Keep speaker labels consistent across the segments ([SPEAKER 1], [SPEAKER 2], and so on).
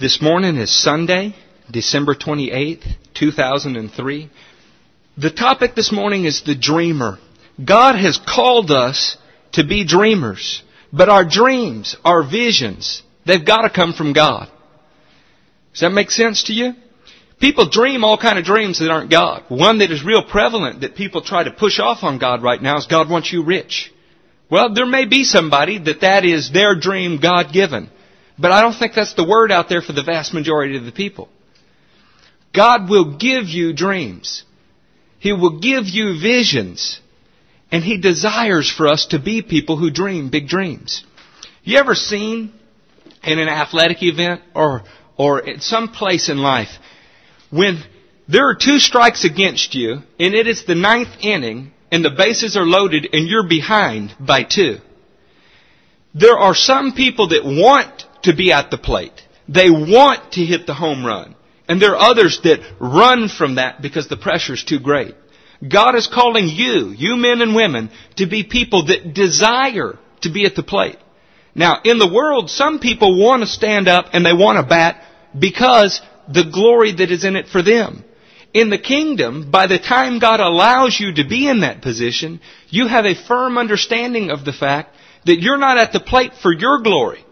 [SPEAKER 1] This morning is Sunday, December 28th, 2003. The topic this morning is the dreamer. God has called us to be dreamers, but our dreams, our visions, they've got to come from God. Does that make sense to you? People dream all kind of dreams that aren't God. One that is real prevalent that people try to push off on God right now is God wants you rich. Well, there may be somebody that that is their dream God given. But I don't think that's the word out there for the vast majority of the people. God will give you dreams. He will give you visions. And He desires for us to be people who dream big dreams. You ever seen in an athletic event or, or at some place in life when there are two strikes against you and it is the ninth inning and the bases are loaded and you're behind by two. There are some people that want to be at the plate. They want to hit the home run. And there are others that run from that because the pressure is too great. God is calling you, you men and women, to be people that desire to be at the plate. Now, in the world, some people want to stand up and they want to bat because the glory that is in it for them. In the kingdom, by the time God allows you to be in that position, you have a firm understanding of the fact that you're not at the plate for your glory.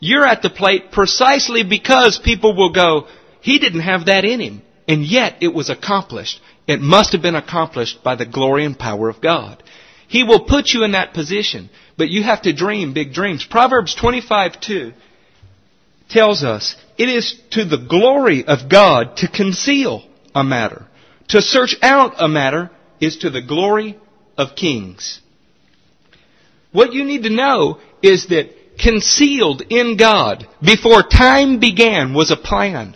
[SPEAKER 1] You're at the plate precisely because people will go, he didn't have that in him. And yet it was accomplished. It must have been accomplished by the glory and power of God. He will put you in that position, but you have to dream big dreams. Proverbs 25 2 tells us it is to the glory of God to conceal a matter. To search out a matter is to the glory of kings. What you need to know is that concealed in God before time began was a plan.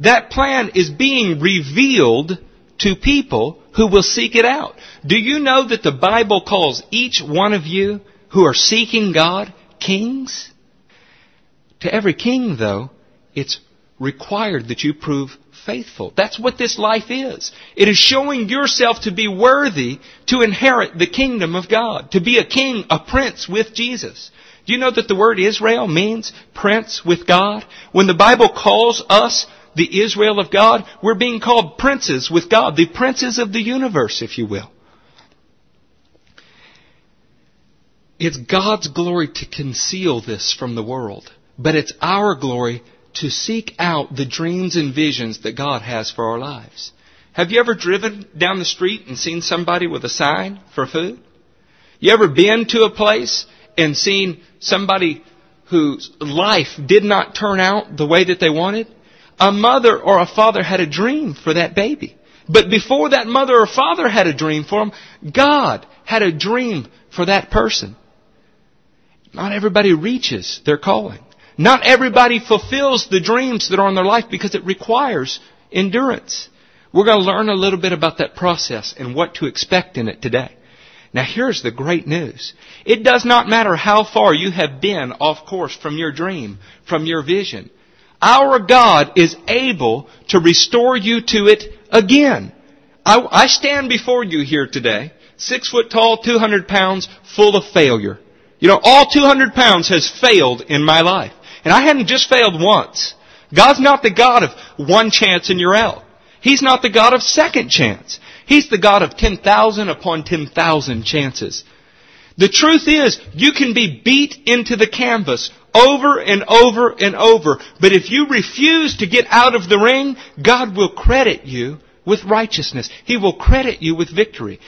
[SPEAKER 1] That plan is being revealed to people who will seek it out. Do you know that the Bible calls each one of you who are seeking God kings? To every king, though, it's required that you prove faithful. That's what this life is. It is showing yourself to be worthy to inherit the kingdom of God, to be a king, a prince with Jesus. Do you know that the word Israel means prince with God? When the Bible calls us the Israel of God, we're being called princes with God, the princes of the universe, if you will. It's God's glory to conceal this from the world, but it's our glory to seek out the dreams and visions that God has for our lives. Have you ever driven down the street and seen somebody with a sign for food? You ever been to a place and seen somebody whose life did not turn out the way that they wanted, a mother or a father had a dream for that baby. But before that mother or father had a dream for him, God had a dream for that person. Not everybody reaches their calling. Not everybody fulfills the dreams that are in their life because it requires endurance. We're going to learn a little bit about that process and what to expect in it today. Now here's the great news. It does not matter how far you have been off course from your dream, from your vision. Our God is able to restore you to it again. I, I stand before you here today, six foot tall, 200 pounds, full of failure. You know, all 200 pounds has failed in my life. And I hadn't just failed once. God's not the God of one chance and you're out. He's not the God of second chance. He's the God of 10,000 upon 10,000 chances. The truth is, you can be beat into the canvas over and over and over, but if you refuse to get out of the ring, God will credit you with righteousness. He will credit you with victory.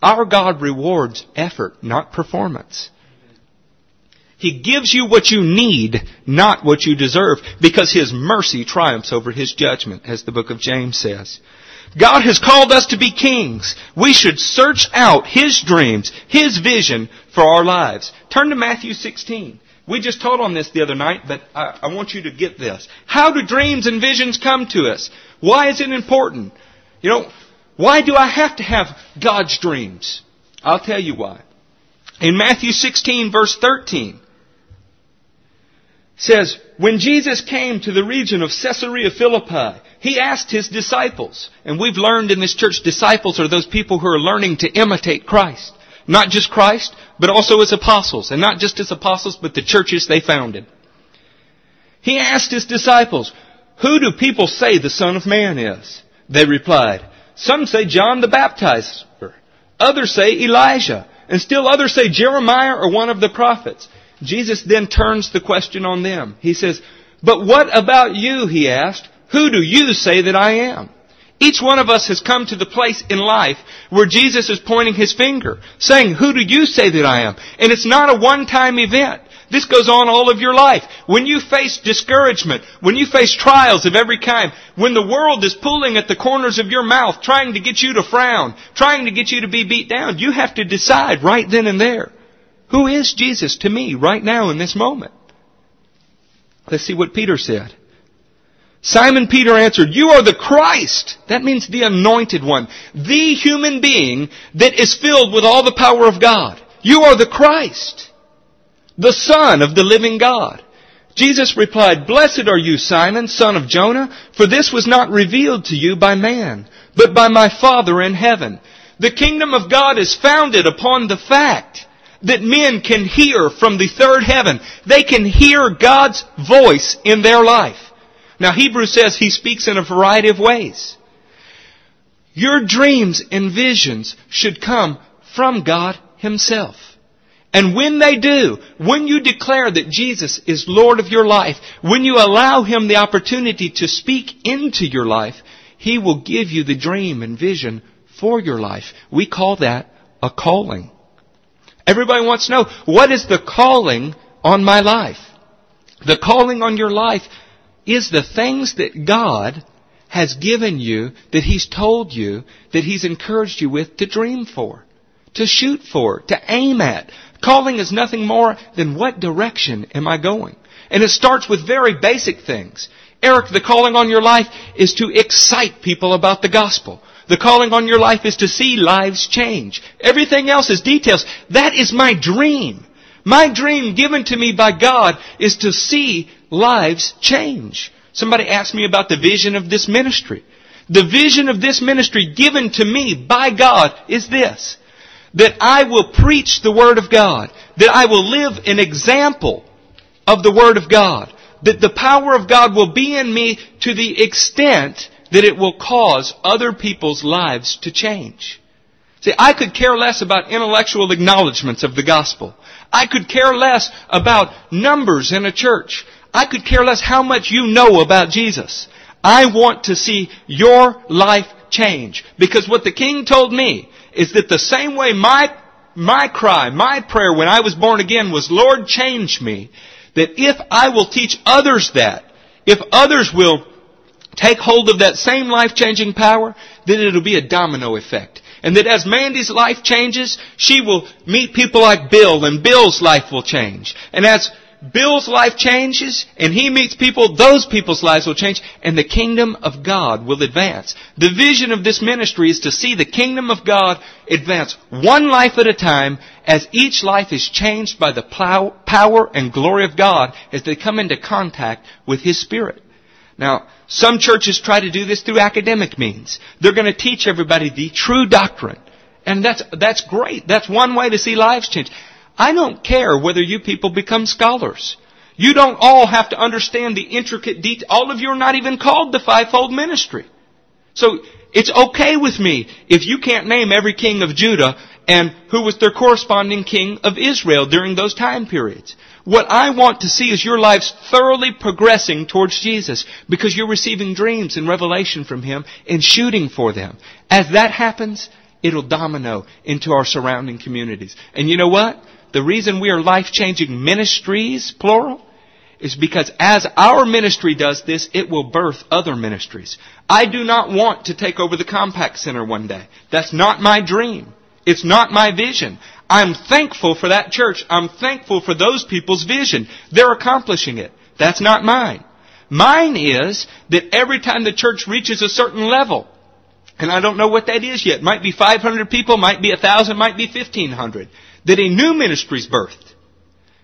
[SPEAKER 1] Our God rewards effort, not performance. He gives you what you need, not what you deserve, because His mercy triumphs over His judgment, as the book of James says. God has called us to be kings. We should search out His dreams, His vision for our lives. Turn to Matthew 16. We just taught on this the other night, but I, I, want you to get this. How do dreams and visions come to us? Why is it important? You know, why do I have to have God's dreams? I'll tell you why. In Matthew 16 verse 13, says, when Jesus came to the region of Caesarea Philippi, he asked his disciples, and we've learned in this church, disciples are those people who are learning to imitate Christ. Not just Christ, but also his apostles, and not just his apostles, but the churches they founded. He asked his disciples, Who do people say the Son of Man is? They replied, Some say John the Baptizer, others say Elijah, and still others say Jeremiah or one of the prophets. Jesus then turns the question on them. He says, But what about you, he asked. Who do you say that I am? Each one of us has come to the place in life where Jesus is pointing his finger, saying, Who do you say that I am? And it's not a one-time event. This goes on all of your life. When you face discouragement, when you face trials of every kind, when the world is pulling at the corners of your mouth, trying to get you to frown, trying to get you to be beat down, you have to decide right then and there, who is Jesus to me right now in this moment? Let's see what Peter said. Simon Peter answered, You are the Christ. That means the anointed one. The human being that is filled with all the power of God. You are the Christ. The Son of the living God. Jesus replied, Blessed are you, Simon, son of Jonah, for this was not revealed to you by man, but by my Father in heaven. The kingdom of God is founded upon the fact that men can hear from the third heaven. They can hear God's voice in their life. Now Hebrews says he speaks in a variety of ways. Your dreams and visions should come from God Himself. And when they do, when you declare that Jesus is Lord of your life, when you allow Him the opportunity to speak into your life, He will give you the dream and vision for your life. We call that a calling. Everybody wants to know, what is the calling on my life? The calling on your life is the things that God has given you, that He's told you, that He's encouraged you with to dream for, to shoot for, to aim at. Calling is nothing more than what direction am I going? And it starts with very basic things. Eric, the calling on your life is to excite people about the gospel. The calling on your life is to see lives change. Everything else is details. That is my dream. My dream given to me by God is to see lives change. Somebody asked me about the vision of this ministry. The vision of this ministry given to me by God is this. That I will preach the Word of God. That I will live an example of the Word of God. That the power of God will be in me to the extent that it will cause other people's lives to change. See, I could care less about intellectual acknowledgments of the gospel. I could care less about numbers in a church. I could care less how much you know about Jesus. I want to see your life change. Because what the king told me is that the same way my, my cry, my prayer when I was born again was, Lord, change me, that if I will teach others that, if others will take hold of that same life-changing power, then it'll be a domino effect. And that as Mandy's life changes, she will meet people like Bill and Bill's life will change. And as Bill's life changes and he meets people, those people's lives will change and the kingdom of God will advance. The vision of this ministry is to see the kingdom of God advance one life at a time as each life is changed by the power and glory of God as they come into contact with His Spirit. Now, some churches try to do this through academic means. They're going to teach everybody the true doctrine. And that's, that's great. That's one way to see lives change. I don't care whether you people become scholars. You don't all have to understand the intricate detail. All of you are not even called the fivefold ministry. So it's okay with me if you can't name every king of Judah and who was their corresponding king of Israel during those time periods. What I want to see is your lives thoroughly progressing towards Jesus because you're receiving dreams and revelation from Him and shooting for them. As that happens, it'll domino into our surrounding communities. And you know what? The reason we are life-changing ministries, plural, is because as our ministry does this, it will birth other ministries. I do not want to take over the Compaq Center one day. That's not my dream. It's not my vision. I'm thankful for that church. I'm thankful for those people's vision. They're accomplishing it. That's not mine. Mine is that every time the church reaches a certain level, and I don't know what that is yet, might be 500 people, might be 1,000, might be 1,500, that a new ministry is birthed.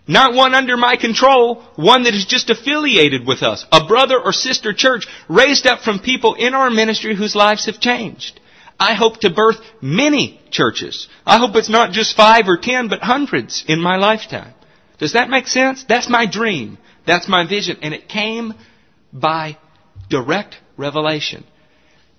[SPEAKER 1] Not one under my control, one that is just affiliated with us. A brother or sister church raised up from people in our ministry whose lives have changed. I hope to birth many churches. I hope it's not just five or ten, but hundreds in my lifetime. Does that make sense? That's my dream. That's my vision. And it came by direct revelation.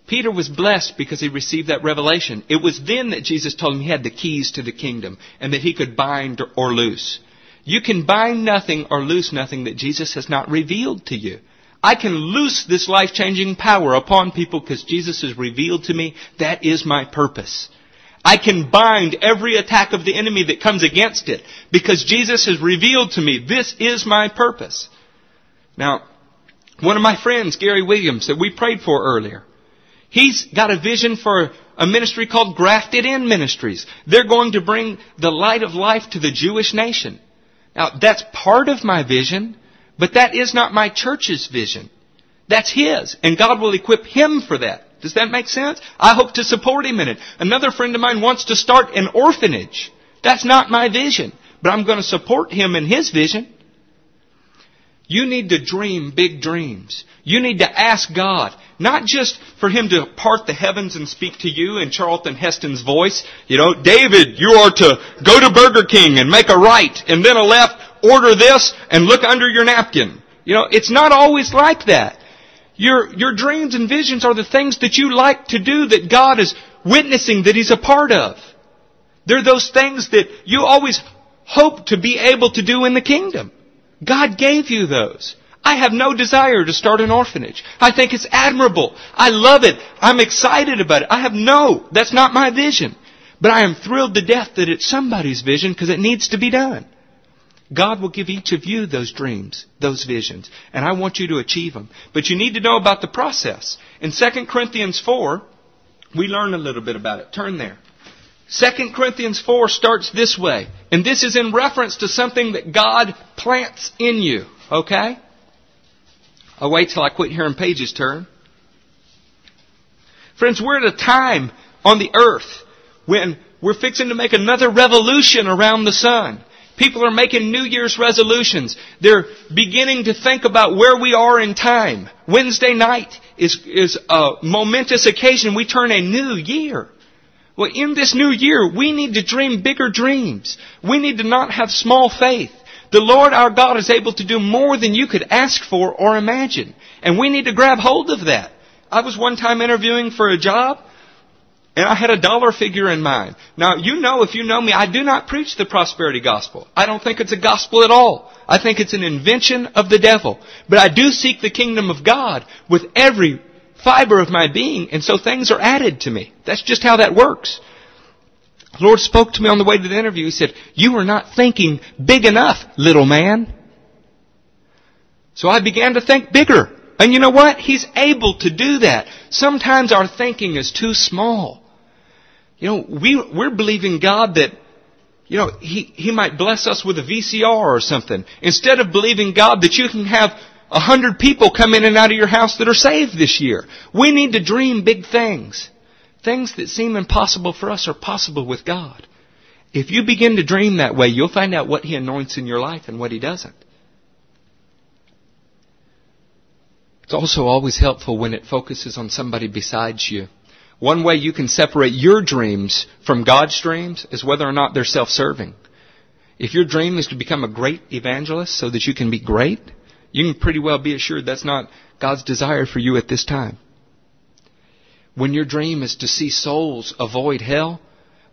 [SPEAKER 1] Peter was blessed because he received that revelation. It was then that Jesus told him he had the keys to the kingdom and that he could bind or loose. You can bind nothing or loose nothing that Jesus has not revealed to you. I can loose this life-changing power upon people because Jesus has revealed to me that is my purpose. I can bind every attack of the enemy that comes against it because Jesus has revealed to me this is my purpose. Now, one of my friends, Gary Williams, that we prayed for earlier, he's got a vision for a ministry called Grafted In Ministries. They're going to bring the light of life to the Jewish nation. Now, that's part of my vision, but that is not my church's vision. That's his, and God will equip him for that. Does that make sense? I hope to support him in it. Another friend of mine wants to start an orphanage. That's not my vision, but I'm going to support him in his vision. You need to dream big dreams. You need to ask God, not just for Him to part the heavens and speak to you in Charlton Heston's voice. You know, David, you are to go to Burger King and make a right and then a left, order this and look under your napkin. You know, it's not always like that. Your, your dreams and visions are the things that you like to do that God is witnessing that He's a part of. They're those things that you always hope to be able to do in the kingdom. God gave you those. I have no desire to start an orphanage. I think it's admirable. I love it. I'm excited about it. I have no, that's not my vision. But I am thrilled to death that it's somebody's vision because it needs to be done. God will give each of you those dreams, those visions, and I want you to achieve them. But you need to know about the process. In 2 Corinthians 4, we learn a little bit about it. Turn there. 2 Corinthians 4 starts this way, and this is in reference to something that God plants in you, okay? I'll wait till I quit hearing pages turn. Friends, we're at a time on the earth when we're fixing to make another revolution around the sun. People are making New Year's resolutions. They're beginning to think about where we are in time. Wednesday night is, is a momentous occasion. We turn a new year. Well, in this new year, we need to dream bigger dreams. We need to not have small faith. The Lord our God is able to do more than you could ask for or imagine. And we need to grab hold of that. I was one time interviewing for a job, and I had a dollar figure in mind. Now, you know, if you know me, I do not preach the prosperity gospel. I don't think it's a gospel at all. I think it's an invention of the devil. But I do seek the kingdom of God with every fiber of my being, and so things are added to me. That's just how that works. The Lord spoke to me on the way to the interview. He said, You are not thinking big enough, little man. So I began to think bigger. And you know what? He's able to do that. Sometimes our thinking is too small. You know, we, we're believing God that, you know, He, He might bless us with a VCR or something. Instead of believing God that you can have a hundred people come in and out of your house that are saved this year. We need to dream big things. Things that seem impossible for us are possible with God. If you begin to dream that way, you'll find out what He anoints in your life and what He doesn't. It's also always helpful when it focuses on somebody besides you. One way you can separate your dreams from God's dreams is whether or not they're self-serving. If your dream is to become a great evangelist so that you can be great, you can pretty well be assured that's not God's desire for you at this time. When your dream is to see souls avoid hell,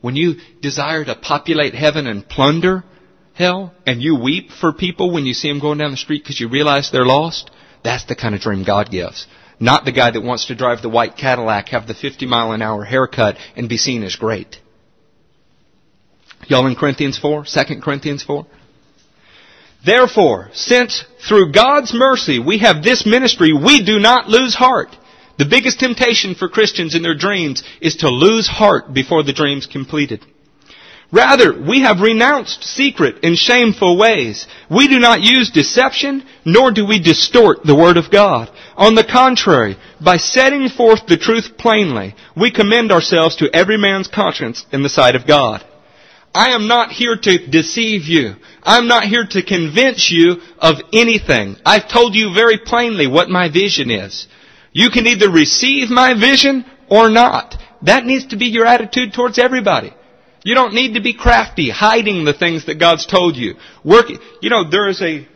[SPEAKER 1] when you desire to populate heaven and plunder hell, and you weep for people when you see them going down the street because you realize they're lost, that's the kind of dream God gives. Not the guy that wants to drive the white Cadillac, have the 50 mile an hour haircut, and be seen as great. Y'all in Corinthians 4? 2 Corinthians 4? Therefore, since through God's mercy we have this ministry, we do not lose heart. The biggest temptation for Christians in their dreams is to lose heart before the dream's completed. Rather, we have renounced secret and shameful ways. We do not use deception, nor do we distort the Word of God. On the contrary, by setting forth the truth plainly, we commend ourselves to every man's conscience in the sight of God. I am not here to deceive you. I'm not here to convince you of anything. I've told you very plainly what my vision is. You can either receive my vision or not. That needs to be your attitude towards everybody. You don't need to be crafty, hiding the things that God's told you. Work, you know, there is a,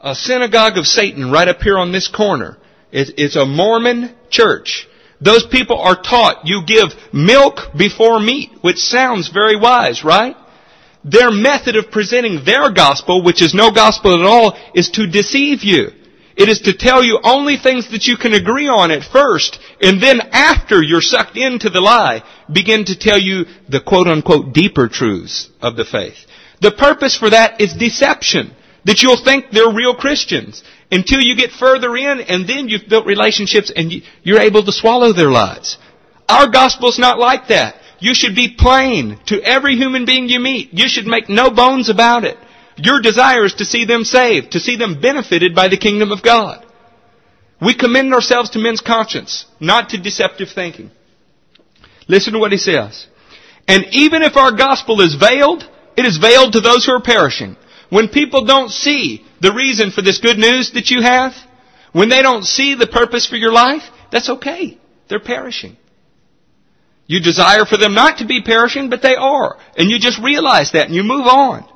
[SPEAKER 1] a synagogue of Satan right up here on this corner. It's, it's a Mormon church. Those people are taught you give milk before meat, which sounds very wise, right? Their method of presenting their gospel, which is no gospel at all, is to deceive you. It is to tell you only things that you can agree on at first, and then after you're sucked into the lie, begin to tell you the quote unquote deeper truths of the faith. The purpose for that is deception. That you'll think they're real Christians until you get further in and then you've built relationships and you're able to swallow their lies. Our gospel's not like that. You should be plain to every human being you meet. You should make no bones about it. Your desire is to see them saved, to see them benefited by the kingdom of God. We commend ourselves to men's conscience, not to deceptive thinking. Listen to what he says. And even if our gospel is veiled, it is veiled to those who are perishing. When people don't see the reason for this good news that you have, when they don't see the purpose for your life, that's okay. They're perishing. You desire for them not to be perishing, but they are. And you just realize that and you move on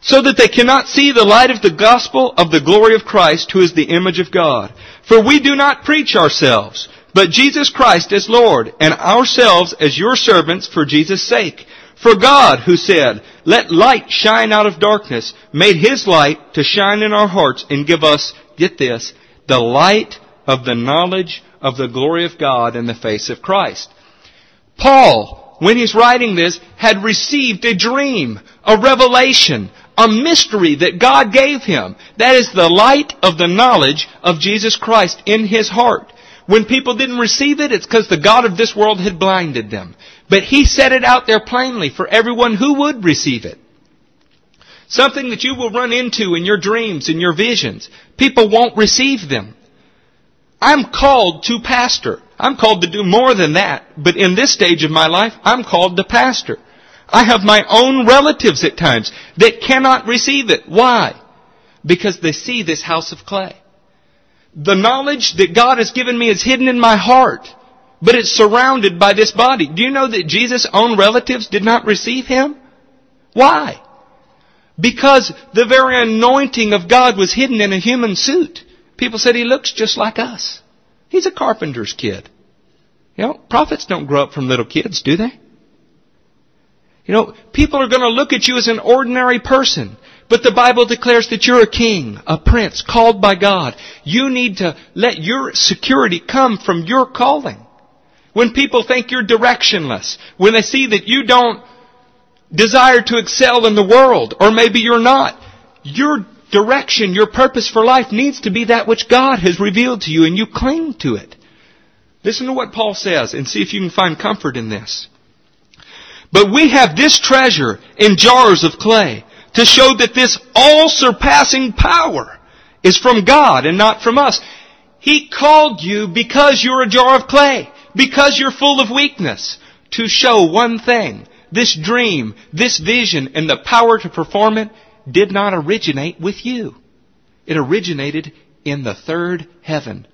[SPEAKER 1] so that they cannot see the light of the gospel of the glory of Christ, who is the image of God. For we do not preach ourselves, but Jesus Christ as Lord, and ourselves as your servants for Jesus' sake. For God, who said, Let light shine out of darkness, made His light to shine in our hearts and give us, get this, the light of the knowledge of the glory of God in the face of Christ. Paul, when he's writing this, had received a dream, a revelation, a mystery that God gave him. That is the light of the knowledge of Jesus Christ in his heart. When people didn't receive it, it's because the God of this world had blinded them. But he set it out there plainly for everyone who would receive it. Something that you will run into in your dreams, in your visions. People won't receive them. I'm called to pastor. I'm called to do more than that. But in this stage of my life, I'm called to pastor. I have my own relatives at times that cannot receive it. Why? Because they see this house of clay. The knowledge that God has given me is hidden in my heart, but it's surrounded by this body. Do you know that Jesus' own relatives did not receive him? Why? Because the very anointing of God was hidden in a human suit. People said he looks just like us. He's a carpenter's kid. You know, prophets don't grow up from little kids, do they? You know, people are going to look at you as an ordinary person. But the Bible declares that you're a king, a prince, called by God. You need to let your security come from your calling. When people think you're directionless, when they see that you don't desire to excel in the world, or maybe you're not, your direction, your purpose for life needs to be that which God has revealed to you, and you cling to it. Listen to what Paul says and see if you can find comfort in this. But we have this treasure in jars of clay to show that this all surpassing power is from God and not from us. He called you because you're a jar of clay, because you're full of weakness, to show one thing. This dream, this vision, and the power to perform it did not originate with you. It originated in the third heaven.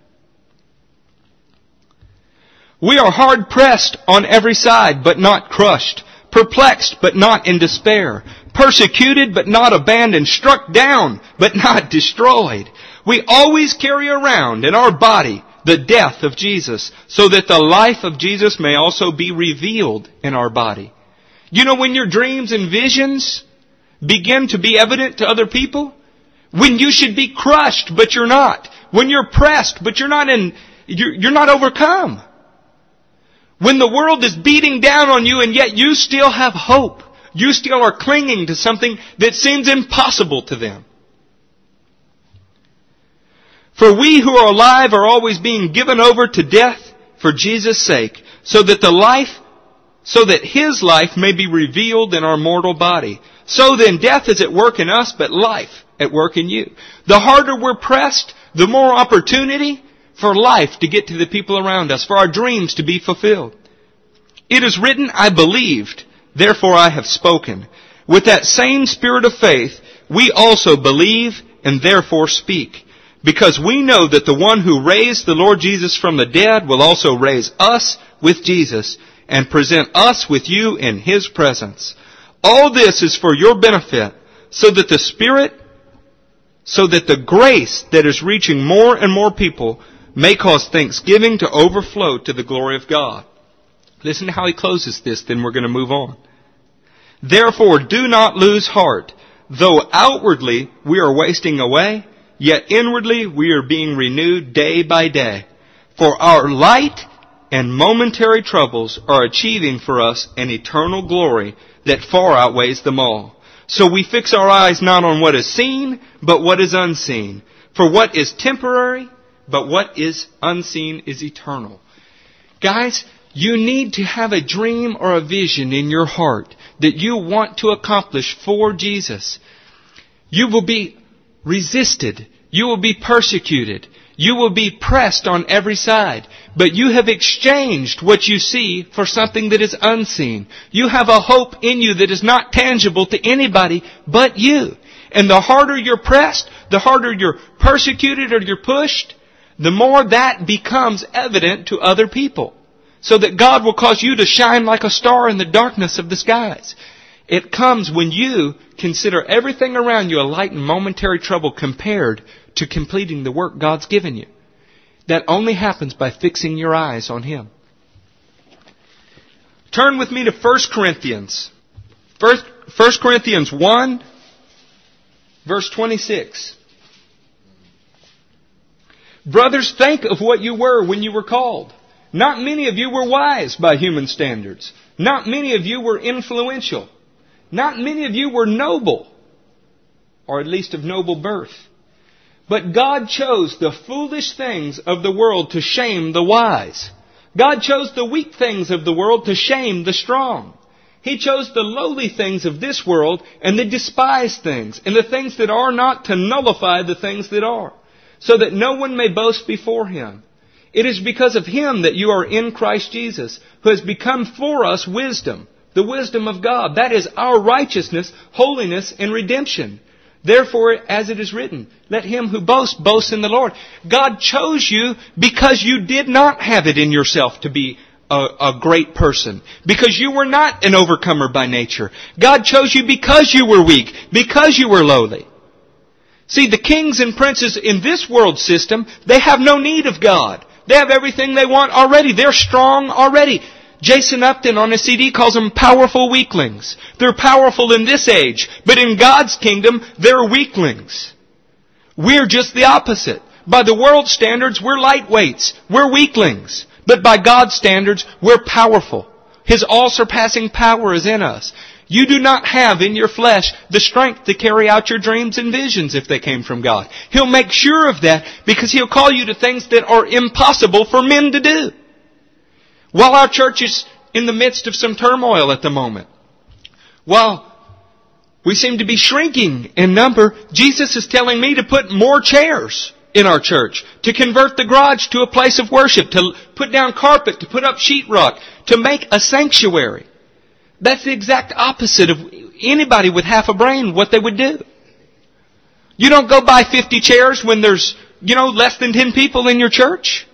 [SPEAKER 1] We are hard pressed on every side, but not crushed perplexed but not in despair, persecuted but not abandoned, struck down but not destroyed. We always carry around in our body the death of Jesus so that the life of Jesus may also be revealed in our body. You know when your dreams and visions begin to be evident to other people? When you should be crushed but you're not. When you're pressed but you're not in, you're, not overcome. When the world is beating down on you and yet you still have hope. You still are clinging to something that seems impossible to them. For we who are alive are always being given over to death for Jesus' sake, so that the life, so that His life may be revealed in our mortal body. So then death is at work in us, but life at work in you. The harder we're pressed, the more opportunity, for life to get to the people around us, for our dreams to be fulfilled. It is written, I believed, therefore I have spoken. With that same spirit of faith, we also believe and therefore speak. Because we know that the one who raised the Lord Jesus from the dead will also raise us with Jesus and present us with you in His presence. All this is for your benefit, so that the Spirit so that the grace that is reaching more and more people may cause thanksgiving to overflow to the glory of God. Listen to how he closes this, then we're going to move on. Therefore, do not lose heart. Though outwardly we are wasting away, yet inwardly we are being renewed day by day. For our light and momentary troubles are achieving for us an eternal glory that far outweighs them all. So we fix our eyes not on what is seen, but what is unseen. For what is temporary, but what is unseen is eternal. Guys, you need to have a dream or a vision in your heart that you want to accomplish for Jesus. You will be resisted. You will be persecuted. You will be pressed on every side. But you have exchanged what you see for something that is unseen. You have a hope in you that is not tangible to anybody but you. And the harder you're pressed, the harder you're persecuted or you're pushed, the more that becomes evident to other people. So that God will cause you to shine like a star in the darkness of the skies. It comes when you consider everything around you a light and momentary trouble compared to completing the work God's given you. That only happens by fixing your eyes on Him. Turn with me to 1 Corinthians. 1 Corinthians 1, verse 26. Brothers, think of what you were when you were called. Not many of you were wise by human standards. Not many of you were influential. Not many of you were noble, or at least of noble birth. But God chose the foolish things of the world to shame the wise. God chose the weak things of the world to shame the strong. He chose the lowly things of this world and the despised things and the things that are not to nullify the things that are, so that no one may boast before Him. It is because of Him that you are in Christ Jesus, who has become for us wisdom, the wisdom of God. That is our righteousness, holiness, and redemption. Therefore, as it is written, let him who boasts boast in the Lord. God chose you because you did not have it in yourself to be a, a, great person. Because you were not an overcomer by nature. God chose you because you were weak, because you were lowly. See, the kings and princes in this world system, they have no need of God. They have everything they want already. They're strong already. Jason Upton on a CD calls them powerful weaklings. They're powerful in this age, but in God's kingdom, they're weaklings. We're just the opposite. By the world standards, we're lightweights. We're weaklings. But by God's standards, we're powerful. His all-surpassing power is in us. You do not have in your flesh the strength to carry out your dreams and visions if they came from God. He'll make sure of that because He'll call you to things that are impossible for men to do. While our church is in the midst of some turmoil at the moment, while we seem to be shrinking in number, Jesus is telling me to put more chairs in our church, to convert the garage to a place of worship, to put down carpet, to put up sheetrock, to make a sanctuary. That's the exact opposite of anybody with half a brain what they would do. You don't go buy 50 chairs when there's, you know, less than 10 people in your church.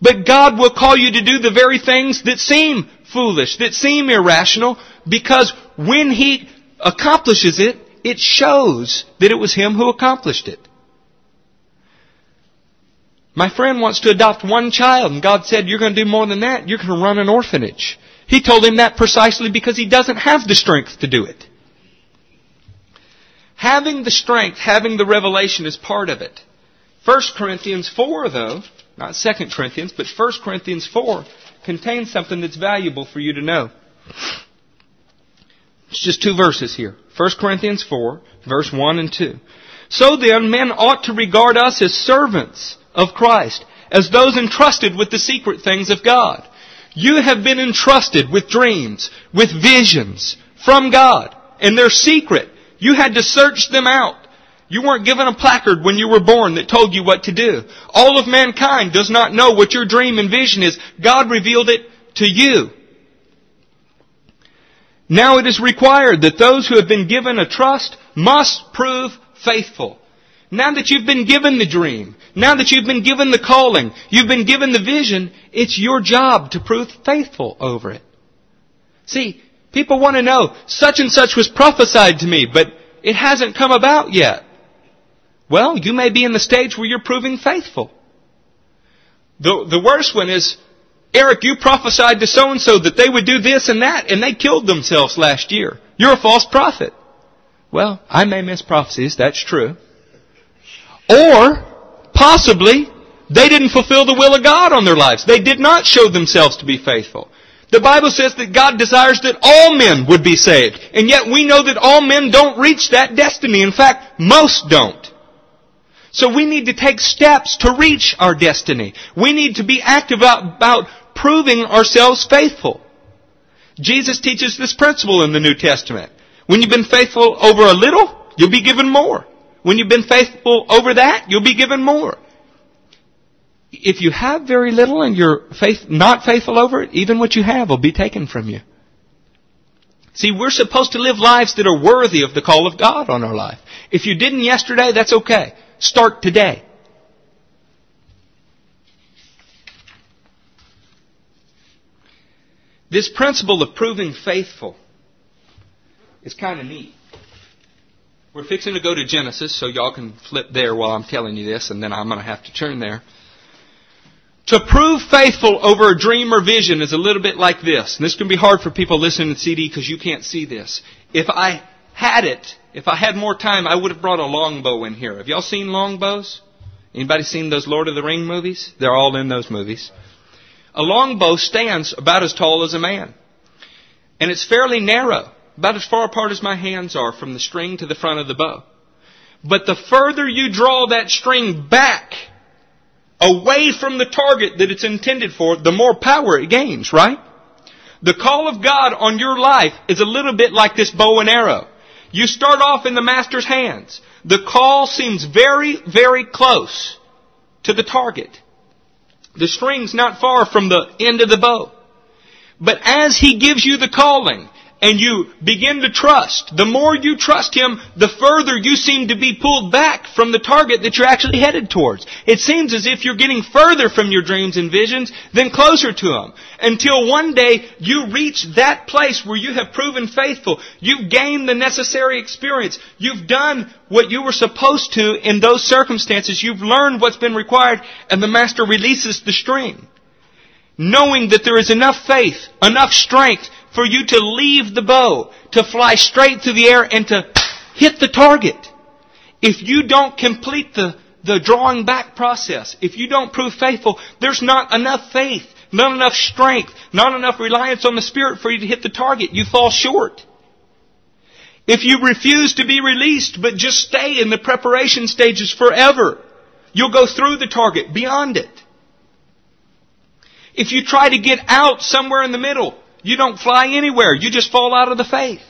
[SPEAKER 1] But God will call you to do the very things that seem foolish, that seem irrational, because when He accomplishes it, it shows that it was Him who accomplished it. My friend wants to adopt one child, and God said, you're going to do more than that. You're going to run an orphanage. He told him that precisely because he doesn't have the strength to do it. Having the strength, having the revelation is part of it. 1 Corinthians 4, though, not 2 Corinthians, but 1 Corinthians 4 contains something that's valuable for you to know. It's just two verses here. 1 Corinthians 4, verse 1 and 2. So then, men ought to regard us as servants of Christ, as those entrusted with the secret things of God. You have been entrusted with dreams, with visions from God, and they're secret. You had to search them out. You weren't given a placard when you were born that told you what to do. All of mankind does not know what your dream and vision is. God revealed it to you. Now it is required that those who have been given a trust must prove faithful. Now that you've been given the dream, now that you've been given the calling, you've been given the vision, it's your job to prove faithful over it. See, people want to know, such and such was prophesied to me, but it hasn't come about yet. Well, you may be in the stage where you're proving faithful. The, the worst one is, Eric, you prophesied to so and so that they would do this and that, and they killed themselves last year. You're a false prophet. Well, I may miss prophecies, that's true. Or, possibly, they didn't fulfill the will of God on their lives. They did not show themselves to be faithful. The Bible says that God desires that all men would be saved. And yet we know that all men don't reach that destiny. In fact, most don't. So we need to take steps to reach our destiny. We need to be active about proving ourselves faithful. Jesus teaches this principle in the New Testament. When you've been faithful over a little, you'll be given more. When you've been faithful over that, you'll be given more if you have very little and you're faith, not faithful over it, even what you have will be taken from you. See, we're supposed to live lives that are worthy of the call of God on our life. If you didn't yesterday, that's okay. Start today. This principle of proving faithful is kind of neat. We're fixing to go to Genesis, so y'all can flip there while I'm telling you this, and then I'm going to have to turn there. To prove faithful over a dream or vision is a little bit like this. And this can be hard for people listening to CD because you can't see this. If I had it, if I had more time, I would have brought a longbow in here. Have y'all seen longbows? Anybody seen those Lord of the Ring movies? They're all in those movies. A longbow stands about as tall as a man. And it's fairly narrow, about as far apart as my hands are from the string to the front of the bow. But the further you draw that string back away from the target that it's intended for, the more power it gains, right? The call of God on your life is a little bit like this bow and arrow. You start off in the master's hands. The call seems very, very close to the target. The string's not far from the end of the bow. But as he gives you the calling, and you begin to trust. The more you trust Him, the further you seem to be pulled back from the target that you're actually headed towards. It seems as if you're getting further from your dreams and visions than closer to them. Until one day you reach that place where you have proven faithful. You've gained the necessary experience. You've done what you were supposed to in those circumstances. You've learned what's been required and the Master releases the string. Knowing that there is enough faith, enough strength for you to leave the bow, to fly straight through the air and to hit the target. If you don't complete the, the drawing back process, if you don't prove faithful, there's not enough faith, not enough strength, not enough reliance on the Spirit for you to hit the target. You fall short. If you refuse to be released but just stay in the preparation stages forever, you'll go through the target, beyond it. If you try to get out somewhere in the middle, you don't fly anywhere. You just fall out of the faith.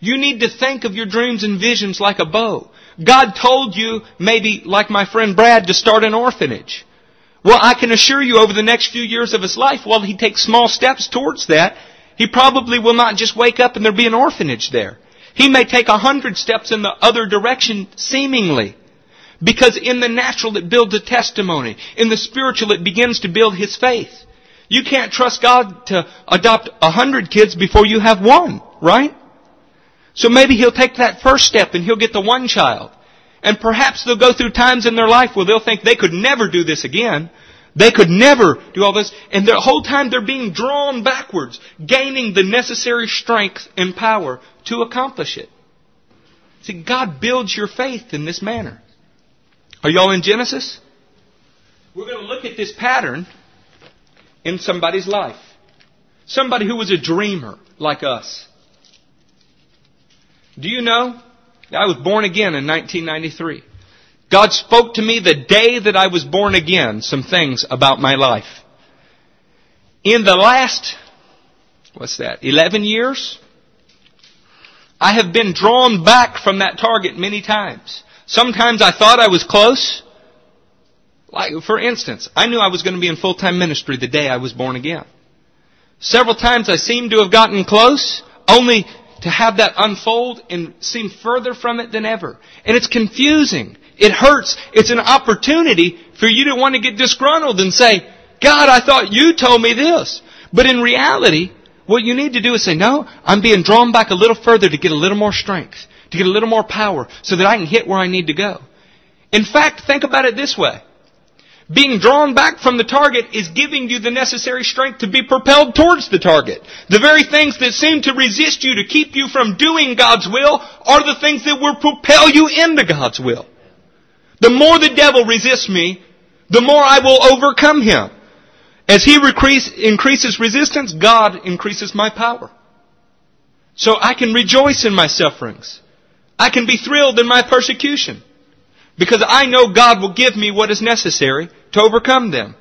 [SPEAKER 1] You need to think of your dreams and visions like a bow. God told you, maybe like my friend Brad, to start an orphanage. Well, I can assure you over the next few years of his life, while he takes small steps towards that, he probably will not just wake up and there be an orphanage there. He may take a hundred steps in the other direction, seemingly. Because in the natural it builds a testimony. In the spiritual it begins to build his faith. You can't trust God to adopt a hundred kids before you have one, right? So maybe He'll take that first step and He'll get the one child. And perhaps they'll go through times in their life where they'll think they could never do this again. They could never do all this. And the whole time they're being drawn backwards, gaining the necessary strength and power to accomplish it. See, God builds your faith in this manner. Are y'all in Genesis? We're going to look at this pattern in somebody's life. Somebody who was a dreamer like us. Do you know? I was born again in 1993. God spoke to me the day that I was born again some things about my life. In the last, what's that, 11 years? I have been drawn back from that target many times. Sometimes I thought I was close. Like, for instance, I knew I was going to be in full-time ministry the day I was born again. Several times I seemed to have gotten close, only to have that unfold and seem further from it than ever. And it's confusing. It hurts. It's an opportunity for you to want to get disgruntled and say, God, I thought you told me this. But in reality, what you need to do is say, no, I'm being drawn back a little further to get a little more strength, to get a little more power, so that I can hit where I need to go. In fact, think about it this way. Being drawn back from the target is giving you the necessary strength to be propelled towards the target. The very things that seem to resist you to keep you from doing God's will are the things that will propel you into God's will. The more the devil resists me, the more I will overcome him. As he increase, increases resistance, God increases my power. So I can rejoice in my sufferings. I can be thrilled in my persecution. Because I know God will give me what is necessary to overcome them.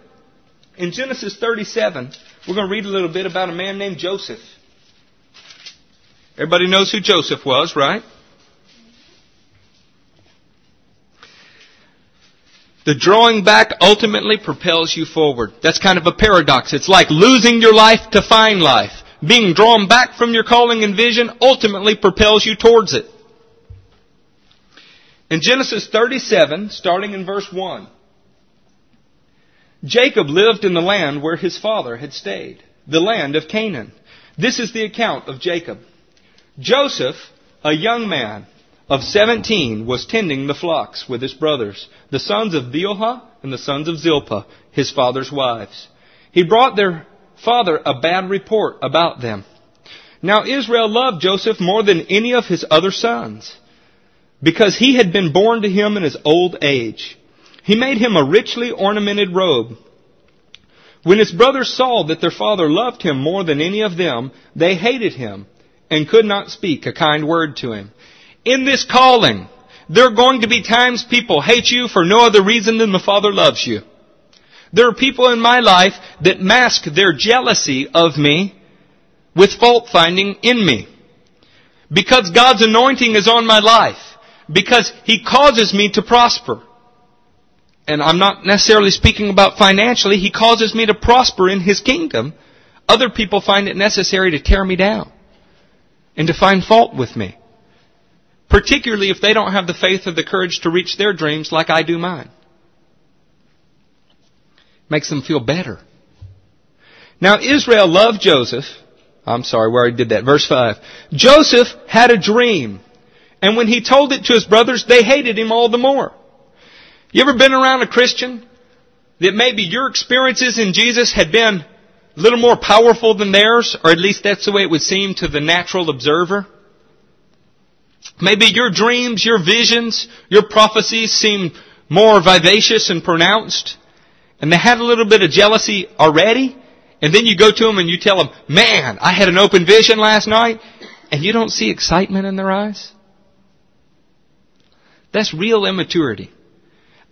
[SPEAKER 1] In Genesis 37, we're going to read a little bit about a man named Joseph. Everybody knows who Joseph was, right? The drawing back ultimately propels you forward. That's kind of a paradox. It's like losing your life to find life. Being drawn back from your calling and vision ultimately propels you towards it. In Genesis 37, starting in verse 1, Jacob lived in the land where his father had stayed, the land of Canaan. This is the account of Jacob. Joseph, a young man of 17, was tending the flocks with his brothers, the sons of Bilhah and the sons of Zilpah, his father's wives. He brought their father a bad report about them. Now Israel loved Joseph more than any of his other sons because he had been born to him in his old age. He made him a richly ornamented robe. When his brothers saw that their father loved him more than any of them, they hated him and could not speak a kind word to him. In this calling, there are going to be times people hate you for no other reason than the Father loves you. There are people in my life that mask their jealousy of me with fault finding in me. Because God's anointing is on my life because He causes me to prosper. And I'm not necessarily speaking about financially. He causes me to prosper in His kingdom. Other people find it necessary to tear me down and to find fault with me. Particularly if they don't have the faith or the courage to reach their dreams like I do mine. Makes them feel better. Now Israel loved Joseph. I'm sorry, where I did that. Verse 5. Joseph had a dream and when he told it to his brothers, they hated him all the more. You ever been around a Christian that maybe your experiences in Jesus had been a little more powerful than theirs, or at least that's the way it would seem to the natural observer? Maybe your dreams, your visions, your prophecies seem more vivacious and pronounced, and they had a little bit of jealousy already, and then you go to them and you tell them, man, I had an open vision last night, and you don't see excitement in their eyes? That's real immaturity.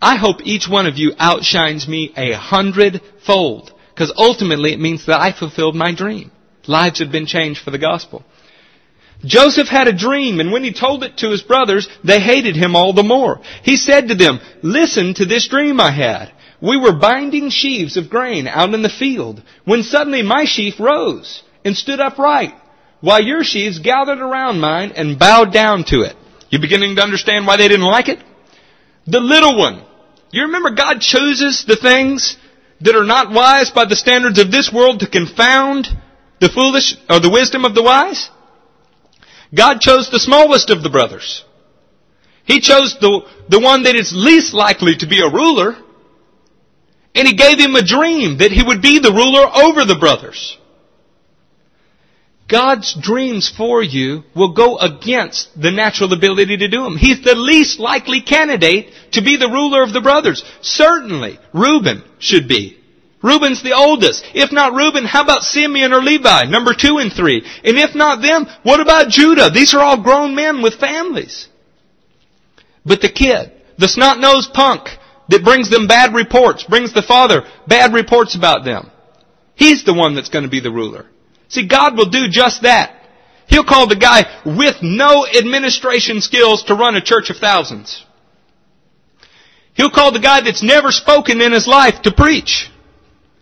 [SPEAKER 1] I hope each one of you outshines me a hundredfold. Because ultimately it means that I fulfilled my dream. Lives have been changed for the gospel. Joseph had a dream, and when he told it to his brothers, they hated him all the more. He said to them, Listen to this dream I had. We were binding sheaves of grain out in the field, when suddenly my sheaf rose and stood upright, while your sheaves gathered around mine and bowed down to it. You beginning to understand why they didn't like it? The little one. You remember God chooses the things that are not wise by the standards of this world to confound the foolish or the wisdom of the wise? God chose the smallest of the brothers. He chose the, the one that is least likely to be a ruler. And he gave him a dream that he would be the ruler over the brothers. God's dreams for you will go against the natural ability to do them. He's the least likely candidate to be the ruler of the brothers. Certainly, Reuben should be. Reuben's the oldest. If not Reuben, how about Simeon or Levi, number two and three? And if not them, what about Judah? These are all grown men with families. But the kid, the snot-nosed punk that brings them bad reports, brings the father bad reports about them, he's the one that's going to be the ruler. See, God will do just that. He'll call the guy with no administration skills to run a church of thousands. He'll call the guy that's never spoken in his life to preach.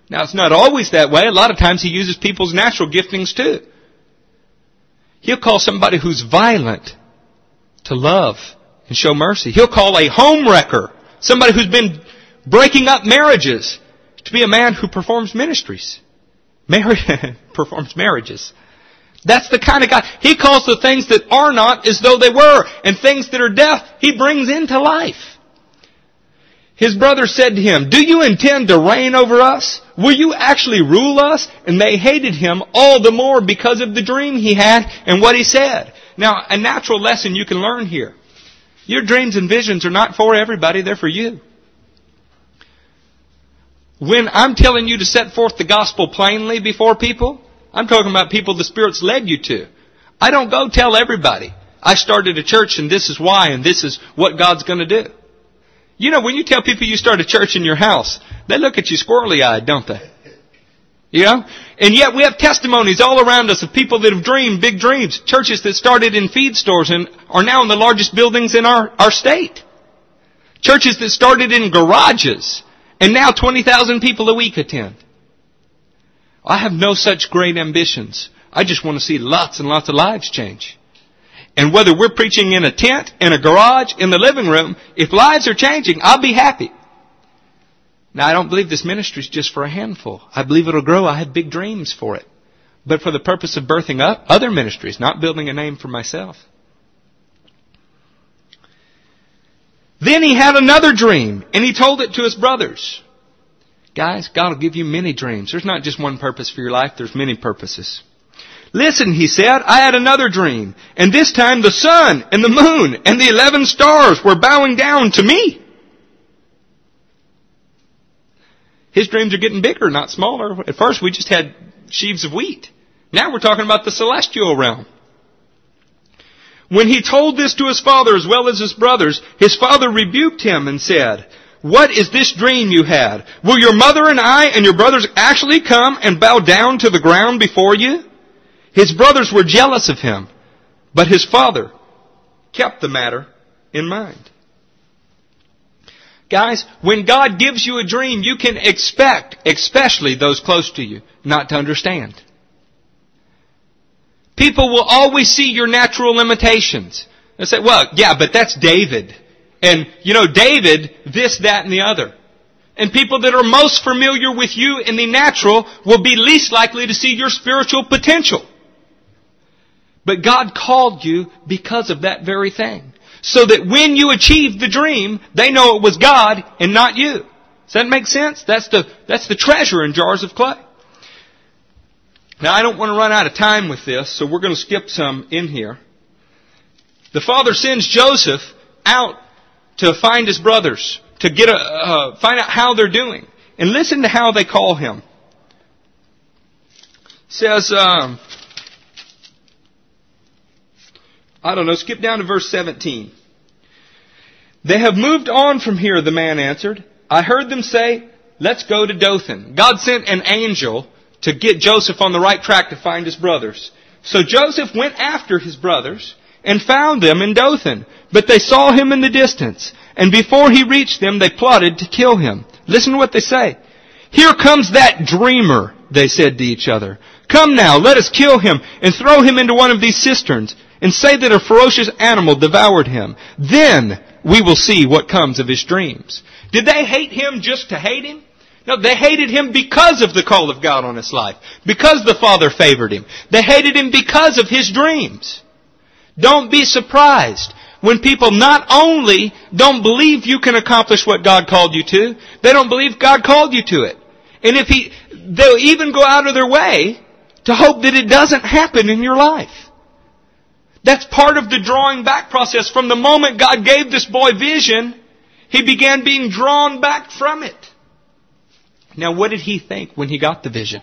[SPEAKER 1] Now it's not always that way. A lot of times he uses people's natural giftings too. He'll call somebody who's violent to love and show mercy. He'll call a home wrecker, somebody who's been breaking up marriages, to be a man who performs ministries. Marriage performs marriages. That's the kind of God. He calls the things that are not as though they were, and things that are deaf, He brings into life. His brother said to him, Do you intend to reign over us? Will you actually rule us? And they hated him all the more because of the dream he had and what he said. Now, a natural lesson you can learn here. Your dreams and visions are not for everybody, they're for you. When I'm telling you to set forth the gospel plainly before people, I'm talking about people the Spirit's led you to. I don't go tell everybody. I started a church and this is why and this is what God's gonna do. You know, when you tell people you start a church in your house, they look at you squirrely eyed, don't they? You know? And yet we have testimonies all around us of people that have dreamed big dreams. Churches that started in feed stores and are now in the largest buildings in our, our state. Churches that started in garages and now 20,000 people a week attend. I have no such great ambitions. I just want to see lots and lots of lives change. And whether we're preaching in a tent, in a garage, in the living room, if lives are changing, I'll be happy. Now I don't believe this ministry is just for a handful. I believe it'll grow. I have big dreams for it. But for the purpose of birthing up other ministries, not building a name for myself. Then he had another dream, and he told it to his brothers. Guys, God will give you many dreams. There's not just one purpose for your life, there's many purposes. Listen, he said, I had another dream, and this time the sun and the moon and the eleven stars were bowing down to me. His dreams are getting bigger, not smaller. At first we just had sheaves of wheat. Now we're talking about the celestial realm. When he told this to his father as well as his brothers, his father rebuked him and said, What is this dream you had? Will your mother and I and your brothers actually come and bow down to the ground before you? His brothers were jealous of him, but his father kept the matter in mind. Guys, when God gives you a dream, you can expect, especially those close to you, not to understand. People will always see your natural limitations. They say, well, yeah, but that's David. And, you know, David, this, that, and the other. And people that are most familiar with you in the natural will be least likely to see your spiritual potential. But God called you because of that very thing. So that when you achieve the dream, they know it was God and not you. Does that make sense? That's the, that's the treasure in jars of clay. Now I don't want to run out of time with this, so we're going to skip some in here. The father sends Joseph out to find his brothers, to get a, uh, find out how they're doing. And listen to how they call him. It says, um, I don't know, skip down to verse 17. They have moved on from here, the man answered. I heard them say, let's go to Dothan. God sent an angel to get Joseph on the right track to find his brothers. So Joseph went after his brothers and found them in Dothan, but they saw him in the distance. And before he reached them, they plotted to kill him. Listen to what they say. Here comes that dreamer, they said to each other. Come now, let us kill him and throw him into one of these cisterns and say that a ferocious animal devoured him. Then we will see what comes of his dreams. Did they hate him just to hate him? No, they hated him because of the call of God on his life. Because the Father favored him. They hated him because of his dreams. Don't be surprised when people not only don't believe you can accomplish what God called you to, they don't believe God called you to it. And if he, they'll even go out of their way to hope that it doesn't happen in your life. That's part of the drawing back process. From the moment God gave this boy vision, he began being drawn back from it. Now what did he think when he got the vision?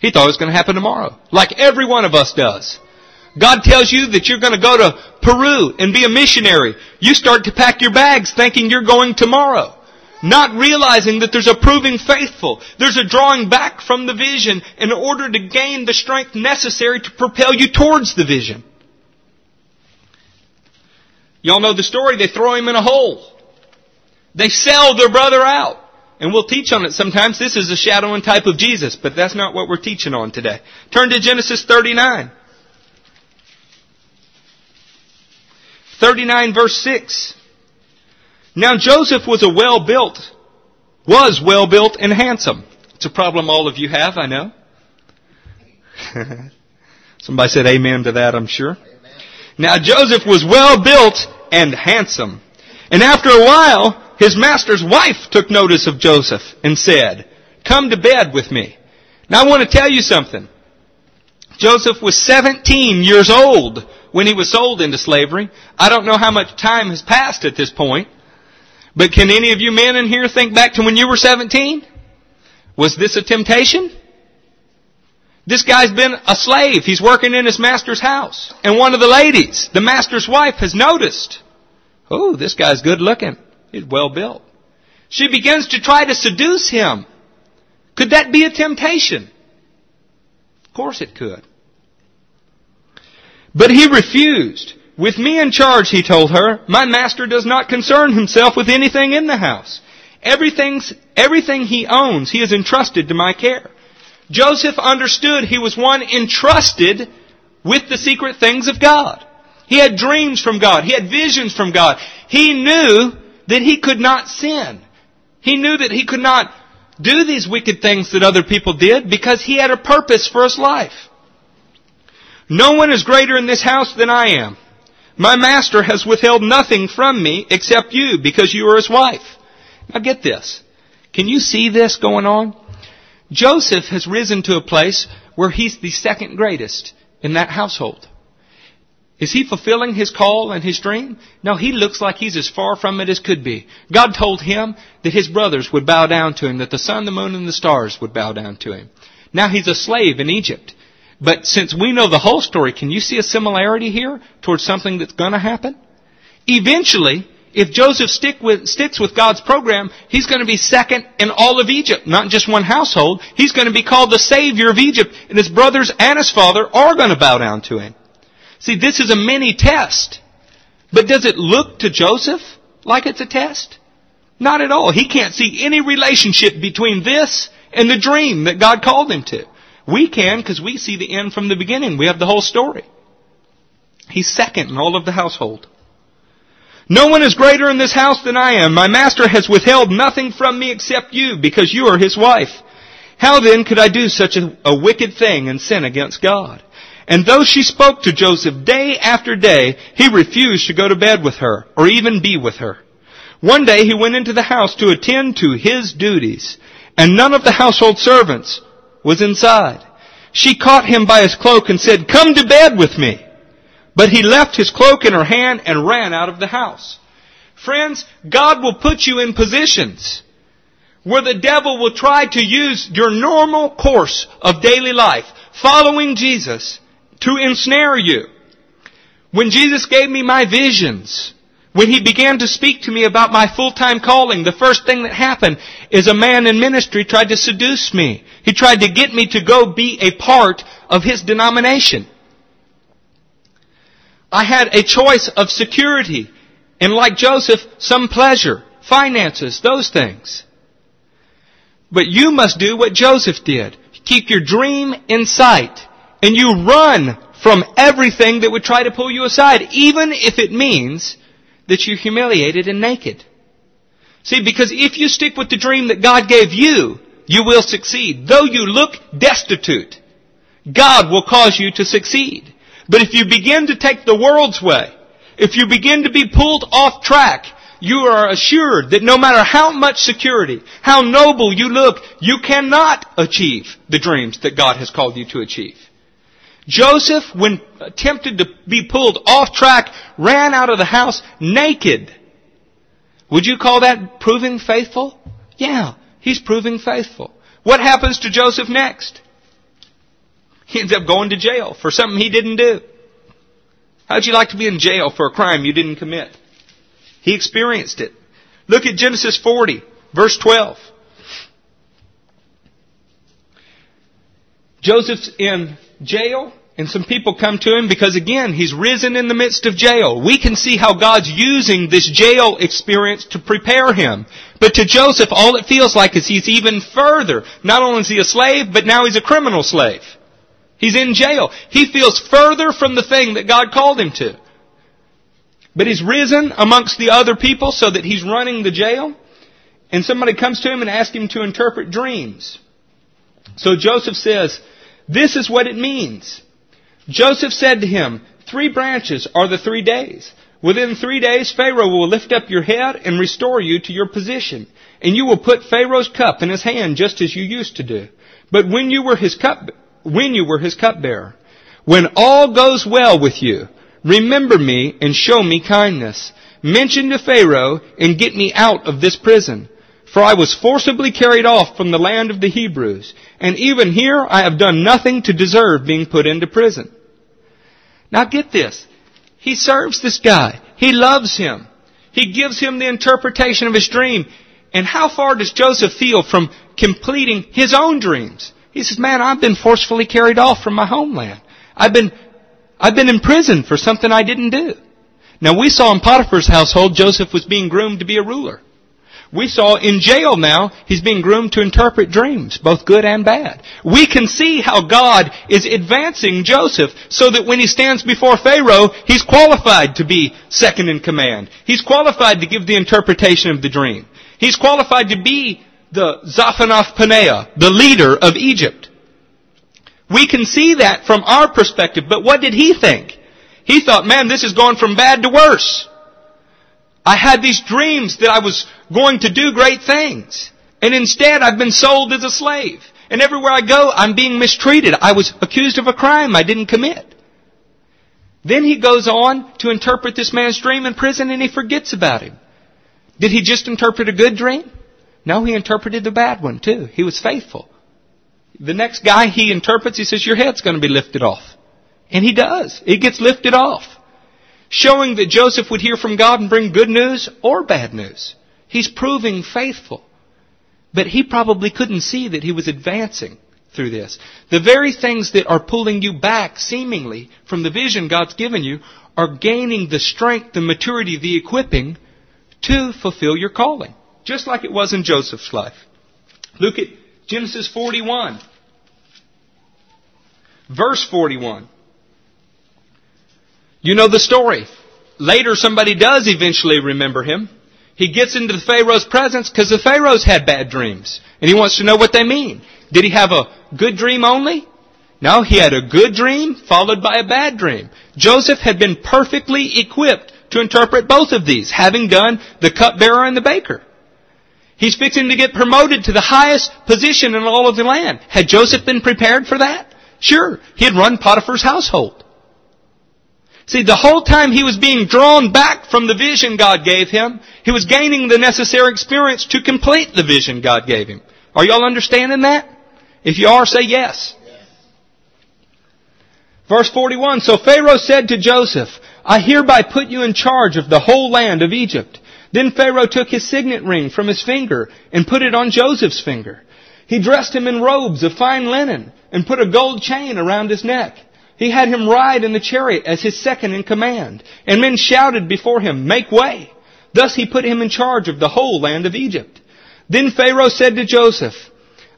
[SPEAKER 1] He thought it was going to happen tomorrow. Like every one of us does. God tells you that you're going to go to Peru and be a missionary. You start to pack your bags thinking you're going tomorrow. Not realizing that there's a proving faithful. There's a drawing back from the vision in order to gain the strength necessary to propel you towards the vision. Y'all know the story. They throw him in a hole. They sell their brother out. And we'll teach on it sometimes. This is a shadow and type of Jesus, but that's not what we're teaching on today. Turn to Genesis 39. 39 verse 6. Now Joseph was a well built, was well built and handsome. It's a problem all of you have, I know. Somebody said amen to that, I'm sure. Now Joseph was well built and handsome. And after a while, his master's wife took notice of Joseph and said, come to bed with me. Now I want to tell you something. Joseph was 17 years old when he was sold into slavery. I don't know how much time has passed at this point. But can any of you men in here think back to when you were 17? Was this a temptation? This guy's been a slave. He's working in his master's house. And one of the ladies, the master's wife, has noticed, oh, this guy's good looking. He's well built. She begins to try to seduce him. Could that be a temptation? Of course it could. But he refused. With me in charge, he told her, my master does not concern himself with anything in the house. Everything's, everything he owns, he has entrusted to my care. Joseph understood he was one entrusted with the secret things of God. He had dreams from God. He had visions from God. He knew that he could not sin. He knew that he could not do these wicked things that other people did because he had a purpose for his life. No one is greater in this house than I am. My master has withheld nothing from me except you because you are his wife. Now get this. Can you see this going on? Joseph has risen to a place where he's the second greatest in that household. Is he fulfilling his call and his dream? No, he looks like he's as far from it as could be. God told him that his brothers would bow down to him, that the sun, the moon, and the stars would bow down to him. Now he's a slave in Egypt. But since we know the whole story, can you see a similarity here towards something that's going to happen? Eventually, if Joseph stick with, sticks with God's program, he's going to be second in all of Egypt, not just one household. He's going to be called the Savior of Egypt, and his brothers and his father are going to bow down to him. See, this is a mini test. But does it look to Joseph like it's a test? Not at all. He can't see any relationship between this and the dream that God called him to. We can because we see the end from the beginning. We have the whole story. He's second in all of the household. No one is greater in this house than I am. My master has withheld nothing from me except you because you are his wife. How then could I do such a, a wicked thing and sin against God? And though she spoke to Joseph day after day, he refused to go to bed with her or even be with her. One day he went into the house to attend to his duties, and none of the household servants was inside. She caught him by his cloak and said, Come to bed with me. But he left his cloak in her hand and ran out of the house. Friends, God will put you in positions where the devil will try to use your normal course of daily life, following Jesus, to ensnare you. When Jesus gave me my visions, when he began to speak to me about my full-time calling, the first thing that happened is a man in ministry tried to seduce me. He tried to get me to go be a part of his denomination. I had a choice of security and like Joseph, some pleasure, finances, those things. But you must do what Joseph did. Keep your dream in sight and you run from everything that would try to pull you aside, even if it means that you're humiliated and naked. See, because if you stick with the dream that God gave you, you will succeed. Though you look destitute, God will cause you to succeed. But if you begin to take the world's way, if you begin to be pulled off track, you are assured that no matter how much security, how noble you look, you cannot achieve the dreams that God has called you to achieve. Joseph, when tempted to be pulled off track, ran out of the house naked. Would you call that proving faithful? Yeah, he's proving faithful. What happens to Joseph next? He ends up going to jail for something he didn't do. How'd you like to be in jail for a crime you didn't commit? He experienced it. Look at Genesis 40, verse 12. Joseph's in jail and some people come to him because again, he's risen in the midst of jail. We can see how God's using this jail experience to prepare him. But to Joseph, all it feels like is he's even further. Not only is he a slave, but now he's a criminal slave. He's in jail. He feels further from the thing that God called him to. But he's risen amongst the other people so that he's running the jail. And somebody comes to him and asks him to interpret dreams. So Joseph says, this is what it means. Joseph said to him, Three branches are the three days. Within three days, Pharaoh will lift up your head and restore you to your position. And you will put Pharaoh's cup in his hand just as you used to do. But when you were his cup, when you were his cupbearer, when all goes well with you, remember me and show me kindness. Mention to Pharaoh and get me out of this prison. For I was forcibly carried off from the land of the Hebrews, and even here I have done nothing to deserve being put into prison. Now get this. He serves this guy. He loves him. He gives him the interpretation of his dream. And how far does Joseph feel from completing his own dreams? He says, man, I've been forcefully carried off from my homeland. I've been, I've been in prison for something I didn't do. Now we saw in Potiphar's household, Joseph was being groomed to be a ruler. We saw in jail now, he's being groomed to interpret dreams, both good and bad. We can see how God is advancing Joseph so that when he stands before Pharaoh, he's qualified to be second in command. He's qualified to give the interpretation of the dream. He's qualified to be the Zaphanath Paneah, the leader of Egypt. We can see that from our perspective, but what did he think? He thought, man, this is going from bad to worse. I had these dreams that I was going to do great things. And instead I've been sold as a slave. And everywhere I go, I'm being mistreated. I was accused of a crime I didn't commit. Then he goes on to interpret this man's dream in prison and he forgets about him. Did he just interpret a good dream? No, he interpreted the bad one too. He was faithful. The next guy he interprets, he says, your head's going to be lifted off. And he does. It gets lifted off showing that Joseph would hear from God and bring good news or bad news. He's proving faithful. But he probably couldn't see that he was advancing through this. The very things that are pulling you back, seemingly, from the vision God's given you, are gaining the strength, the maturity, the equipping to fulfill your calling. Just like it was in Joseph's life. Look at Genesis 41. Verse 41. You know the story. Later somebody does eventually remember him. He gets into the Pharaoh's presence because the Pharaoh's had bad dreams. And he wants to know what they mean. Did he have a good dream only? No, he had a good dream followed by a bad dream. Joseph had been perfectly equipped to interpret both of these, having done the cupbearer and the baker. He's fixing to get promoted to the highest position in all of the land. Had Joseph been prepared for that? Sure. He had run Potiphar's household. See, the whole time he was being drawn back from the vision God gave him, he was gaining the necessary experience to complete the vision God gave him. Are y'all understanding that? If you are, say yes. Verse 41, So Pharaoh said to Joseph, I hereby put you in charge of the whole land of Egypt. Then Pharaoh took his signet ring from his finger and put it on Joseph's finger. He dressed him in robes of fine linen and put a gold chain around his neck. He had him ride in the chariot as his second in command, and men shouted before him, Make way! Thus he put him in charge of the whole land of Egypt. Then Pharaoh said to Joseph,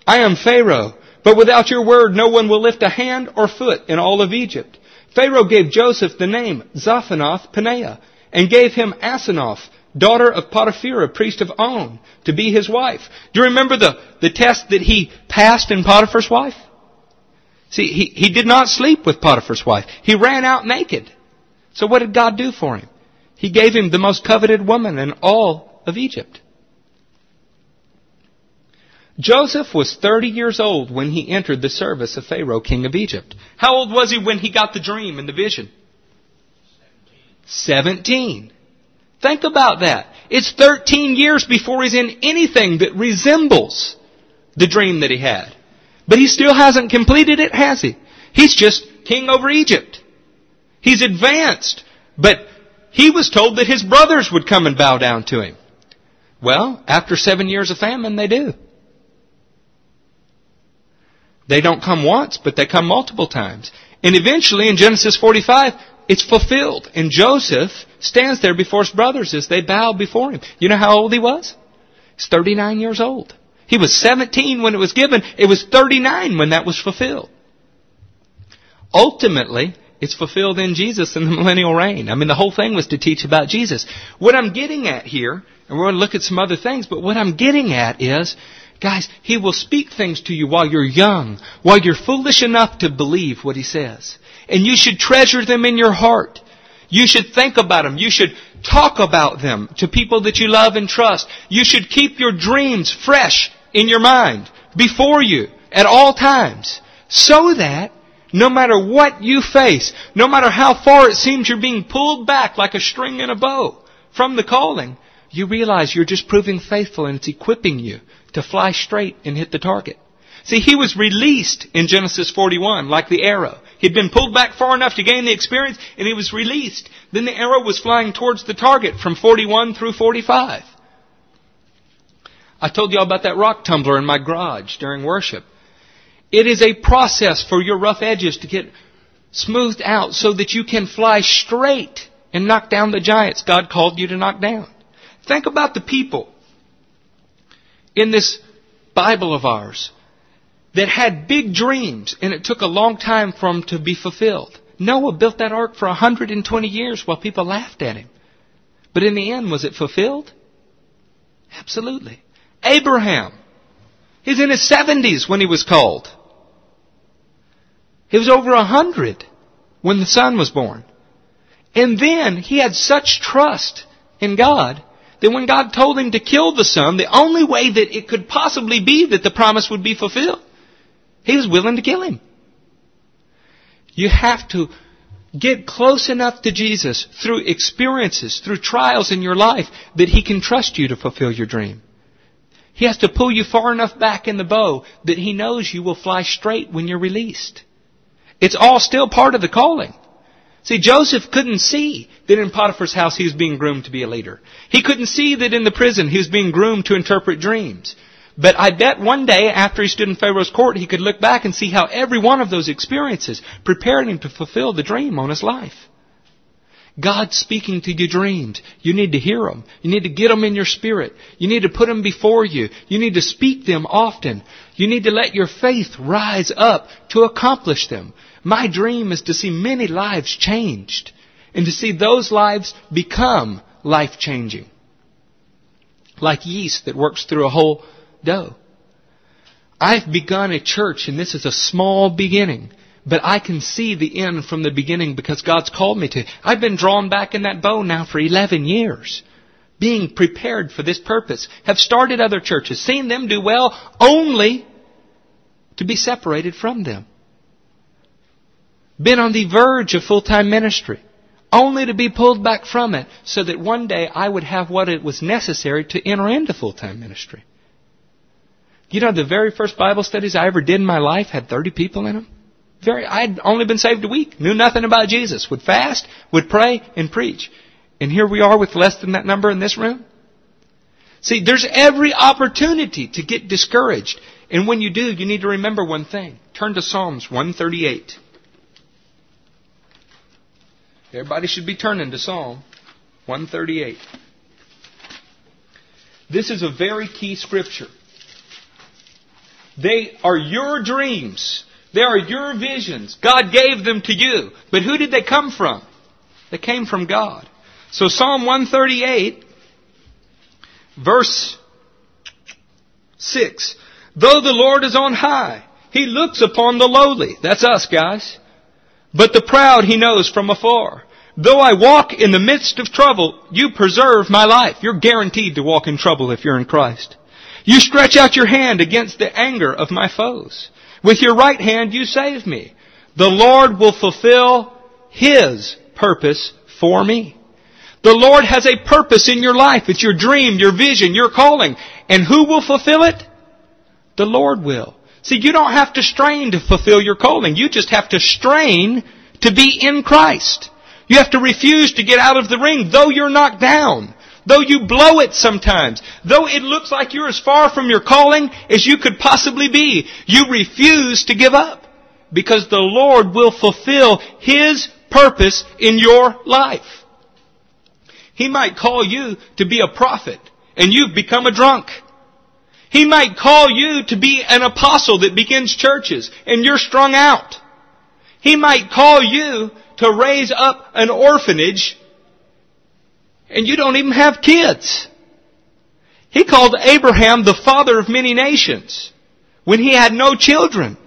[SPEAKER 1] I am Pharaoh, but without your word no one will lift a hand or foot in all of Egypt. Pharaoh gave Joseph the name Zaphanath Paneah, and gave him Asenath, daughter of Potipherah, priest of On, to be his wife. Do you remember the, the test that he passed in Potiphar's wife? See, he, he did not sleep with Potiphar's wife. He ran out naked. So what did God do for him? He gave him the most coveted woman in all of Egypt. Joseph was 30 years old when he entered the service of Pharaoh, king of Egypt. How old was he when he got the dream and the vision? 17. Think about that. It's 13 years before he's in anything that resembles the dream that he had. But he still hasn't completed it, has he? He's just king over Egypt. He's advanced. But he was told that his brothers would come and bow down to him. Well, after seven years of famine, they do. They don't come once, but they come multiple times. And eventually, in Genesis 45, it's fulfilled. And Joseph stands there before his brothers as they bow before him. You know how old he was? He's 39 years old. He was 17 when it was given. It was 39 when that was fulfilled. Ultimately, it's fulfilled in Jesus in the millennial reign. I mean, the whole thing was to teach about Jesus. What I'm getting at here, and we're going to look at some other things, but what I'm getting at is, guys, He will speak things to you while you're young, while you're foolish enough to believe what He says. And you should treasure them in your heart. You should think about them. You should talk about them to people that you love and trust. You should keep your dreams fresh in your mind before you at all times so that no matter what you face, no matter how far it seems you're being pulled back like a string in a bow from the calling, you realize you're just proving faithful and it's equipping you to fly straight and hit the target. See, he was released in Genesis 41 like the arrow. He'd been pulled back far enough to gain the experience and he was released. Then the arrow was flying towards the target from 41 through 45. I told you all about that rock tumbler in my garage during worship. It is a process for your rough edges to get smoothed out so that you can fly straight and knock down the giants God called you to knock down. Think about the people in this Bible of ours that had big dreams and it took a long time for them to be fulfilled. Noah built that ark for 120 years while people laughed at him. But in the end, was it fulfilled? Absolutely. Abraham. He's in his 70s when he was called. He was over a hundred when the son was born. And then he had such trust in God that when God told him to kill the son, the only way that it could possibly be that the promise would be fulfilled, he was willing to kill him. You have to get close enough to Jesus through experiences, through trials in your life that he can trust you to fulfill your dream. He has to pull you far enough back in the bow that he knows you will fly straight when you're released. It's all still part of the calling. See, Joseph couldn't see that in Potiphar's house he was being groomed to be a leader. He couldn't see that in the prison he was being groomed to interpret dreams. But I bet one day after he stood in Pharaoh's court, he could look back and see how every one of those experiences prepared him to fulfill the dream on his life. God's speaking to your dreams. You need to hear them. You need to get them in your spirit. You need to put them before you. You need to speak them often. You need to let your faith rise up to accomplish them. My dream is to see many lives changed and to see those lives become life changing. Like yeast that works through a whole dough. I've begun a church and this is a small beginning but I can see the end from the beginning because God's called me to. I've been drawn back in that bow now for 11 years. Being prepared for this purpose. Have started other churches, seen them do well, only to be separated from them. Been on the verge of full-time ministry, only to be pulled back from it so that one day I would have what it was necessary to enter into full-time ministry. You know, the very first Bible studies I ever did in my life had 30 people in them. Very, I'd only been saved a week, knew nothing about Jesus, would fast, would pray, and preach. And here we are with less than that number in this room. See, there's every opportunity to get discouraged. And when you do, you need to remember one thing. Turn to Psalms 138. Everybody should be turning to Psalm 138. This is a very key scripture. They are your dreams. They are your visions. God gave them to you. But who did they come from? They came from God. So Psalm 138, verse 6. Though the Lord is on high, He looks upon the lowly. That's us, guys. But the proud He knows from afar. Though I walk in the midst of trouble, you preserve my life. You're guaranteed to walk in trouble if you're in Christ. You stretch out your hand against the anger of my foes. With your right hand you save me. The Lord will fulfill His purpose for me. The Lord has a purpose in your life. It's your dream, your vision, your calling. And who will fulfill it? The Lord will. See, you don't have to strain to fulfill your calling. You just have to strain to be in Christ. You have to refuse to get out of the ring, though you're knocked down. Though you blow it sometimes, though it looks like you're as far from your calling as you could possibly be, you refuse to give up because the Lord will fulfill His purpose in your life. He might call you to be a prophet and you've become a drunk. He might call you to be an apostle that begins churches and you're strung out. He might call you to raise up an orphanage and you don't even have kids. He called Abraham the father of many nations when he had no children.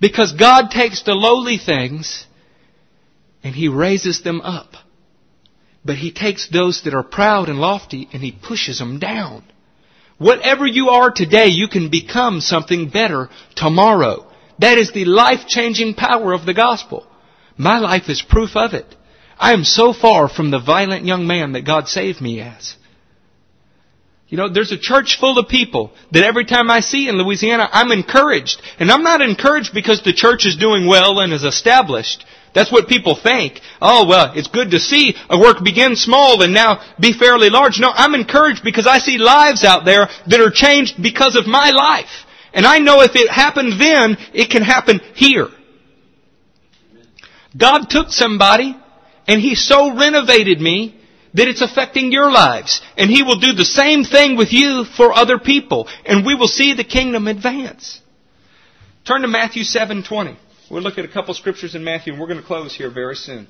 [SPEAKER 1] Because God takes the lowly things and He raises them up. But He takes those that are proud and lofty and He pushes them down. Whatever you are today, you can become something better tomorrow. That is the life-changing power of the gospel. My life is proof of it. I am so far from the violent young man that God saved me as. You know, there's a church full of people that every time I see in Louisiana, I'm encouraged. And I'm not encouraged because the church is doing well and is established. That's what people think. Oh, well, it's good to see a work begin small and now be fairly large. No, I'm encouraged because I see lives out there that are changed because of my life. And I know if it happened then, it can happen here. God took somebody and He so renovated me that it's affecting your lives. And He will do the same thing with you for other people. And we will see the kingdom advance. Turn to Matthew 7:20. We'll look at a couple scriptures in Matthew and we're going to close here very soon.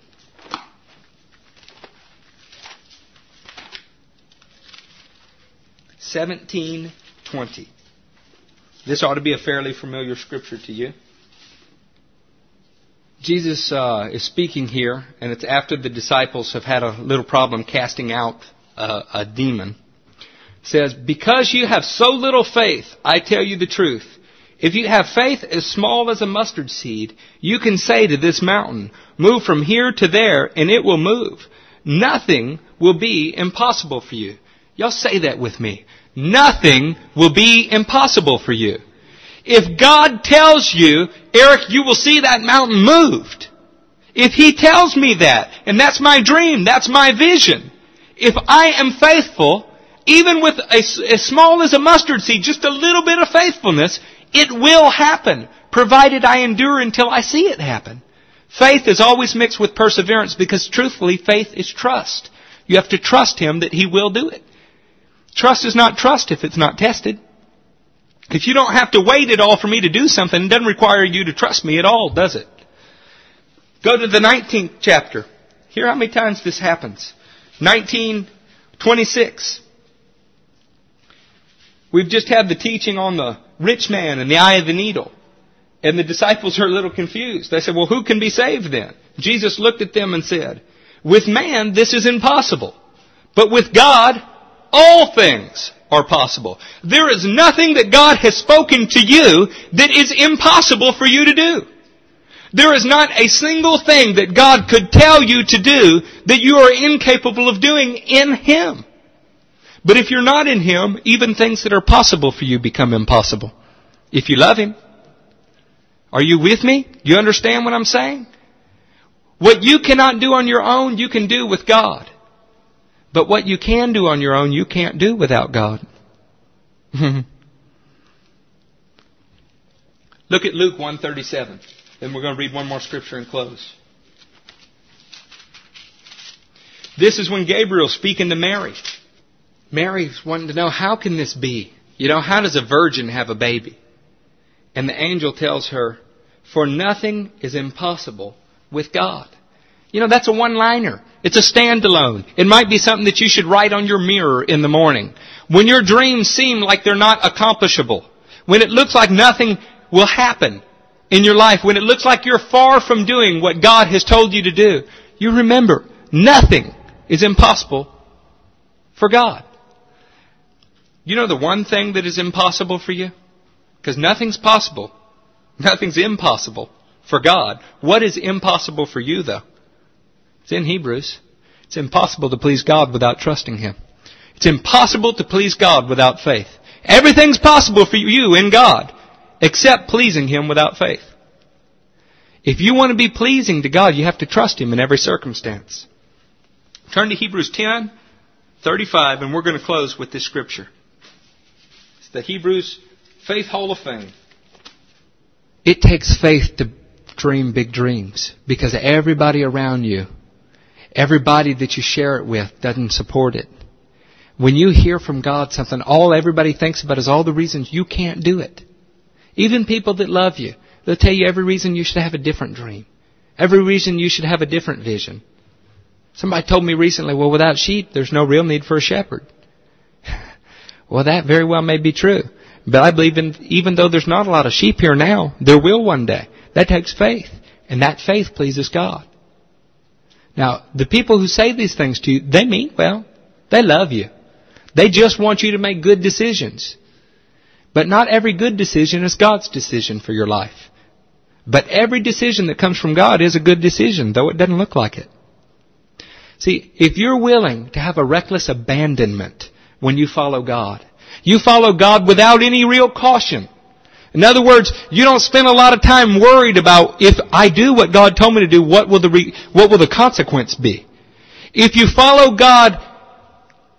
[SPEAKER 1] Seventeen twenty. This ought to be a fairly familiar scripture to you. Jesus uh, is speaking here, and it's after the disciples have had a little problem casting out uh, a demon. It says, Because you have so little faith, I tell you the truth. If you have faith as small as a mustard seed, you can say to this mountain, move from here to there, and it will move. Nothing will be impossible for you. Y'all say that with me. Nothing will be impossible for you. If God tells you, Eric, you will see that mountain moved. If He tells me that, and that's my dream, that's my vision. If I am faithful, even with a, as small as a mustard seed, just a little bit of faithfulness, it will happen, provided I endure until I see it happen. Faith is always mixed with perseverance because truthfully, faith is trust. You have to trust Him that He will do it. Trust is not trust if it's not tested. If you don't have to wait at all for me to do something, it doesn't require you to trust me at all, does it? Go to the 19th chapter. Hear how many times this happens. 1926. We've just had the teaching on the rich man and the eye of the needle. And the disciples are a little confused. They said, well, who can be saved then? Jesus looked at them and said, with man, this is impossible. But with God, all things are possible. There is nothing that God has spoken to you that is impossible for you to do. There is not a single thing that God could tell you to do that you are incapable of doing in Him. But if you're not in Him, even things that are possible for you become impossible. If you love Him. Are you with me? Do you understand what I'm saying? What you cannot do on your own, you can do with God. But what you can do on your own, you can't do without God. Look at Luke 137. Then we're going to read one more scripture and close. This is when Gabriel's speaking to Mary. Mary's wanting to know, how can this be? You know, how does a virgin have a baby? And the angel tells her, for nothing is impossible with God. You know, that's a one-liner. It's a standalone. It might be something that you should write on your mirror in the morning. When your dreams seem like they're not accomplishable, when it looks like nothing will happen in your life, when it looks like you're far from doing what God has told you to do, you remember, nothing is impossible for God. You know the one thing that is impossible for you? Because nothing's possible. Nothing's impossible for God. What is impossible for you though? It's in Hebrews. It's impossible to please God without trusting Him. It's impossible to please God without faith. Everything's possible for you in God, except pleasing Him without faith. If you want to be pleasing to God, you have to trust Him in every circumstance. Turn to Hebrews 10, 35, and we're going to close with this scripture. It's the Hebrews Faith Hall of Fame. It takes faith to dream big dreams because everybody around you Everybody that you share it with doesn't support it. When you hear from God something, all everybody thinks about is all the reasons you can't do it. Even people that love you, they'll tell you every reason you should have a different dream. Every reason you should have a different vision. Somebody told me recently, well, without sheep, there's no real need for a shepherd. well, that very well may be true. But I believe in, even though there's not a lot of sheep here now, there will one day. That takes faith. And that faith pleases God. Now, the people who say these things to you, they mean well. They love you. They just want you to make good decisions. But not every good decision is God's decision for your life. But every decision that comes from God is a good decision, though it doesn't look like it. See, if you're willing to have a reckless abandonment when you follow God, you follow God without any real caution. In other words, you don't spend a lot of time worried about if I do what God told me to do, what will the re- what will the consequence be? If you follow God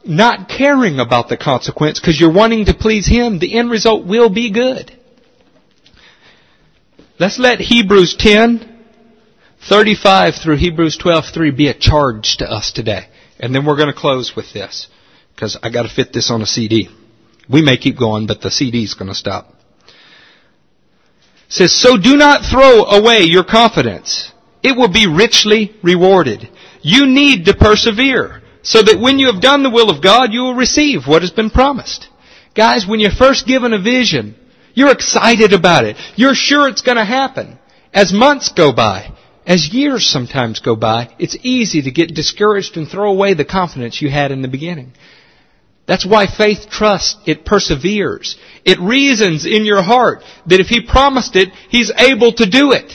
[SPEAKER 1] not caring about the consequence because you're wanting to please Him, the end result will be good. Let's let Hebrews 10, 35 through Hebrews 12:3 be a charge to us today. And then we're going to close with this because I got to fit this on a CD. We may keep going, but the CD is going to stop. Says, so do not throw away your confidence. It will be richly rewarded. You need to persevere so that when you have done the will of God, you will receive what has been promised. Guys, when you're first given a vision, you're excited about it. You're sure it's going to happen. As months go by, as years sometimes go by, it's easy to get discouraged and throw away the confidence you had in the beginning. That's why faith trusts, it perseveres. It reasons in your heart that if He promised it, He's able to do it.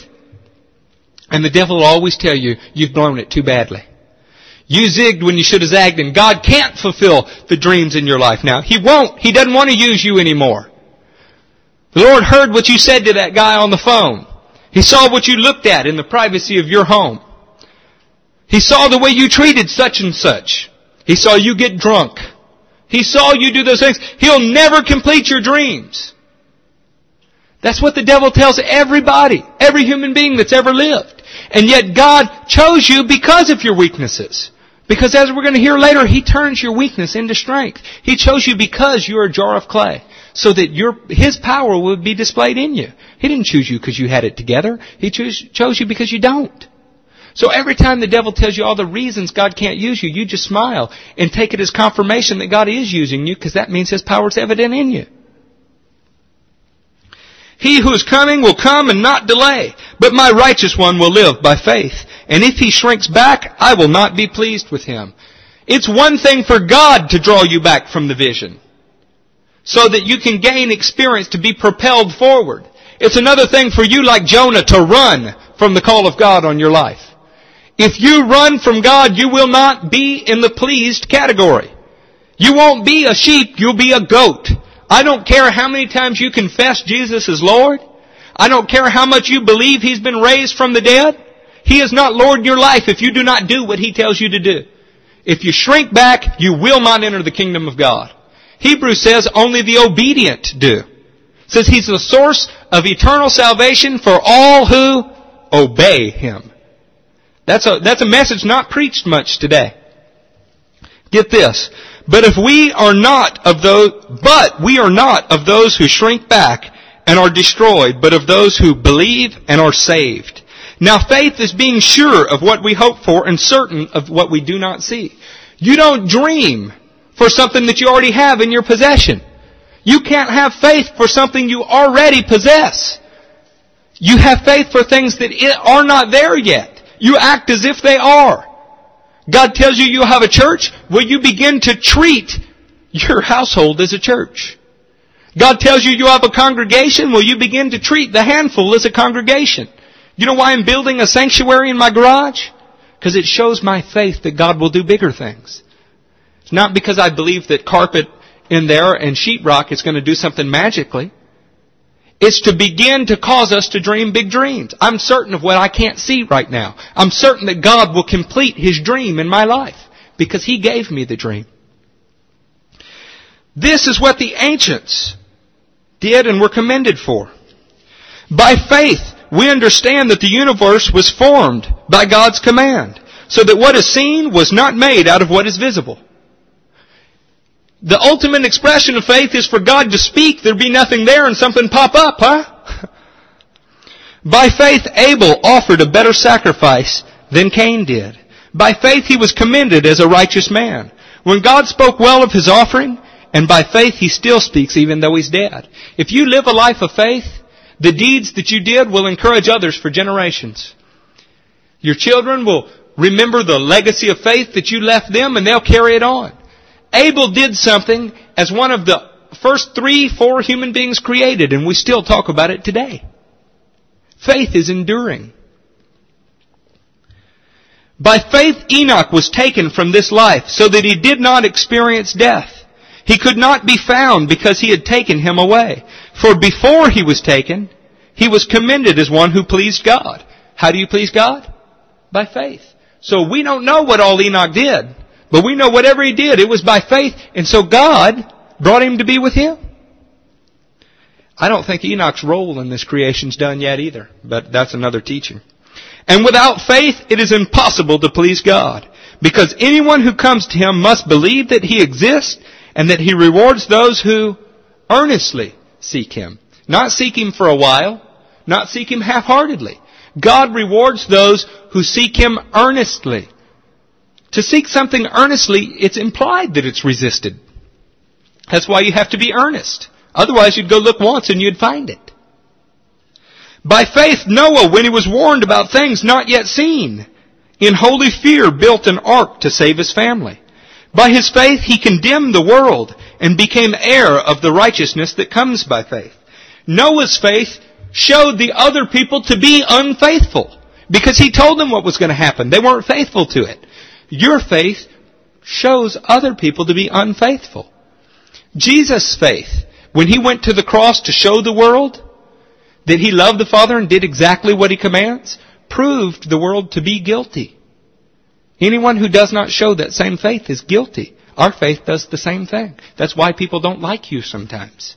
[SPEAKER 1] And the devil will always tell you, you've blown it too badly. You zigged when you should have zagged and God can't fulfill the dreams in your life now. He won't. He doesn't want to use you anymore. The Lord heard what you said to that guy on the phone. He saw what you looked at in the privacy of your home. He saw the way you treated such and such. He saw you get drunk. He saw you do those things. He'll never complete your dreams. That's what the devil tells everybody, every human being that's ever lived. And yet God chose you because of your weaknesses. Because as we're going to hear later, He turns your weakness into strength. He chose you because you're a jar of clay. So that your, His power would be displayed in you. He didn't choose you because you had it together. He chose, chose you because you don't. So every time the devil tells you all the reasons God can't use you, you just smile and take it as confirmation that God is using you because that means His power is evident in you. He who is coming will come and not delay, but my righteous one will live by faith. And if he shrinks back, I will not be pleased with him. It's one thing for God to draw you back from the vision so that you can gain experience to be propelled forward. It's another thing for you like Jonah to run from the call of God on your life. If you run from God, you will not be in the pleased category. You won't be a sheep, you'll be a goat. I don't care how many times you confess Jesus is Lord. I don't care how much you believe He's been raised from the dead. He is not Lord in your life if you do not do what He tells you to do. If you shrink back, you will not enter the kingdom of God. Hebrews says only the obedient do. It says He's the source of eternal salvation for all who obey Him. That's a, that's a message not preached much today. Get this. But if we are not of those, but we are not of those who shrink back and are destroyed, but of those who believe and are saved. Now faith is being sure of what we hope for and certain of what we do not see. You don't dream for something that you already have in your possession. You can't have faith for something you already possess. You have faith for things that are not there yet. You act as if they are. God tells you you have a church, will you begin to treat your household as a church? God tells you you have a congregation, will you begin to treat the handful as a congregation? You know why I'm building a sanctuary in my garage? Because it shows my faith that God will do bigger things. It's not because I believe that carpet in there and sheetrock is going to do something magically. It's to begin to cause us to dream big dreams. I'm certain of what I can't see right now. I'm certain that God will complete His dream in my life because He gave me the dream. This is what the ancients did and were commended for. By faith, we understand that the universe was formed by God's command, so that what is seen was not made out of what is visible. The ultimate expression of faith is for God to speak, there be nothing there, and something pop up, huh? By faith, Abel offered a better sacrifice than Cain did. By faith, he was commended as a righteous man. When God spoke well of his offering, and by faith, he still speaks even though he's dead. If you live a life of faith, the deeds that you did will encourage others for generations. Your children will remember the legacy of faith that you left them and they'll carry it on. Abel did something as one of the first three, four human beings created and we still talk about it today. Faith is enduring. By faith Enoch was taken from this life so that he did not experience death. He could not be found because he had taken him away. For before he was taken, he was commended as one who pleased God. How do you please God? By faith. So we don't know what all Enoch did, but we know whatever he did, it was by faith, and so God brought him to be with him. I don't think Enoch's role in this creation's done yet either, but that's another teaching. And without faith, it is impossible to please God, because anyone who comes to him must believe that he exists and that he rewards those who earnestly seek him. Not seek him for a while, not seek him half-heartedly. God rewards those who seek him earnestly. To seek something earnestly, it's implied that it's resisted. That's why you have to be earnest. Otherwise you'd go look once and you'd find it. By faith, Noah, when he was warned about things not yet seen, in holy fear built an ark to save his family. By his faith, he condemned the world and became heir of the righteousness that comes by faith. Noah's faith showed the other people to be unfaithful because he told them what was going to happen. They weren't faithful to it. Your faith shows other people to be unfaithful. Jesus' faith, when he went to the cross to show the world that he loved the Father and did exactly what he commands, proved the world to be guilty. Anyone who does not show that same faith is guilty. Our faith does the same thing. That's why people don't like you sometimes.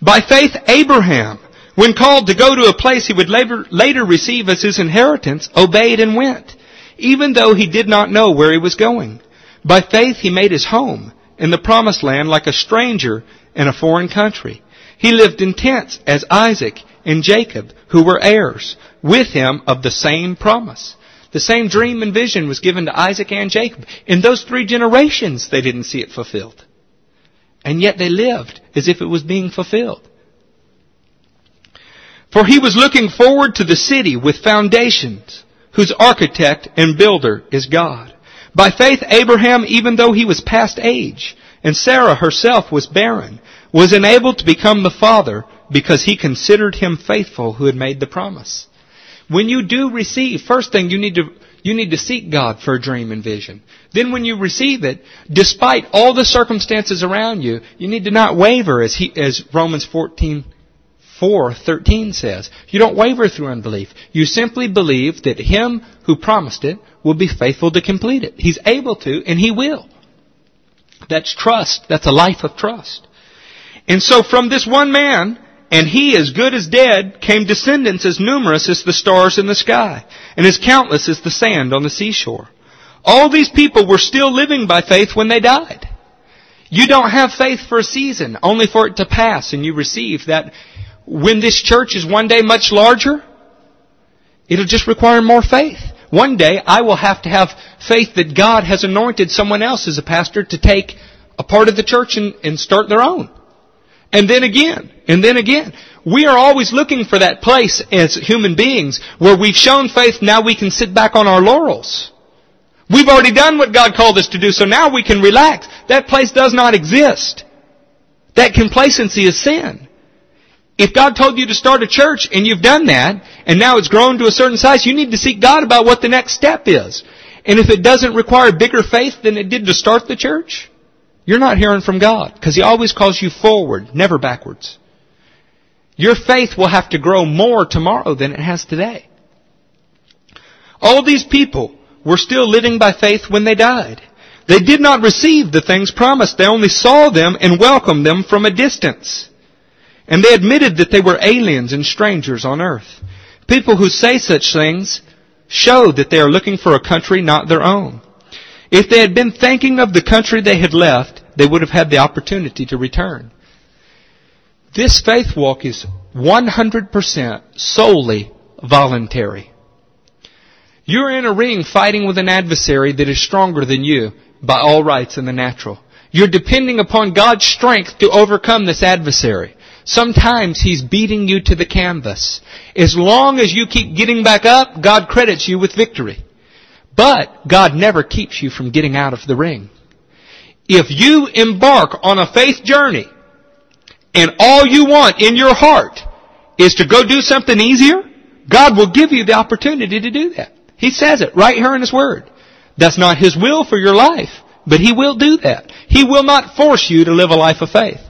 [SPEAKER 1] By faith, Abraham, when called to go to a place he would later, receive as his inheritance, obeyed and went, even though he did not know where he was going. By faith, he made his home in the promised land like a stranger in a foreign country. He lived in tents as Isaac and Jacob, who were heirs, with him of the same promise. The same dream and vision was given to Isaac and Jacob. In those three generations, they didn't see it fulfilled. And yet they lived as if it was being fulfilled. For he was looking forward to the city with foundations, whose architect and builder is God. By faith, Abraham, even though he was past age, and Sarah herself was barren, was enabled to become the father because he considered him faithful who had made the promise. When you do receive, first thing you need to you need to seek God for a dream and vision. Then when you receive it, despite all the circumstances around you, you need to not waver as he, as Romans 14 4, 13 says. You don't waver through unbelief. You simply believe that Him who promised it will be faithful to complete it. He's able to, and He will. That's trust. That's a life of trust. And so from this one man, and he as good as dead, came descendants as numerous as the stars in the sky, and as countless as the sand on the seashore. All these people were still living by faith when they died. You don't have faith for a season, only for it to pass, and you receive that when this church is one day much larger, it'll just require more faith. One day I will have to have faith that God has anointed someone else as a pastor to take a part of the church and, and start their own. And then again, and then again. We are always looking for that place as human beings where we've shown faith, now we can sit back on our laurels. We've already done what God called us to do, so now we can relax. That place does not exist. That complacency is sin. If God told you to start a church and you've done that, and now it's grown to a certain size, you need to seek God about what the next step is. And if it doesn't require bigger faith than it did to start the church, you're not hearing from God because He always calls you forward, never backwards. Your faith will have to grow more tomorrow than it has today. All these people were still living by faith when they died. They did not receive the things promised. They only saw them and welcomed them from a distance. And they admitted that they were aliens and strangers on earth. People who say such things show that they are looking for a country not their own. If they had been thinking of the country they had left, they would have had the opportunity to return. This faith walk is 100% solely voluntary. You're in a ring fighting with an adversary that is stronger than you by all rights in the natural. You're depending upon God's strength to overcome this adversary. Sometimes He's beating you to the canvas. As long as you keep getting back up, God credits you with victory. But God never keeps you from getting out of the ring. If you embark on a faith journey and all you want in your heart is to go do something easier, God will give you the opportunity to do that. He says it right here in His Word. That's not His will for your life, but He will do that. He will not force you to live a life of faith.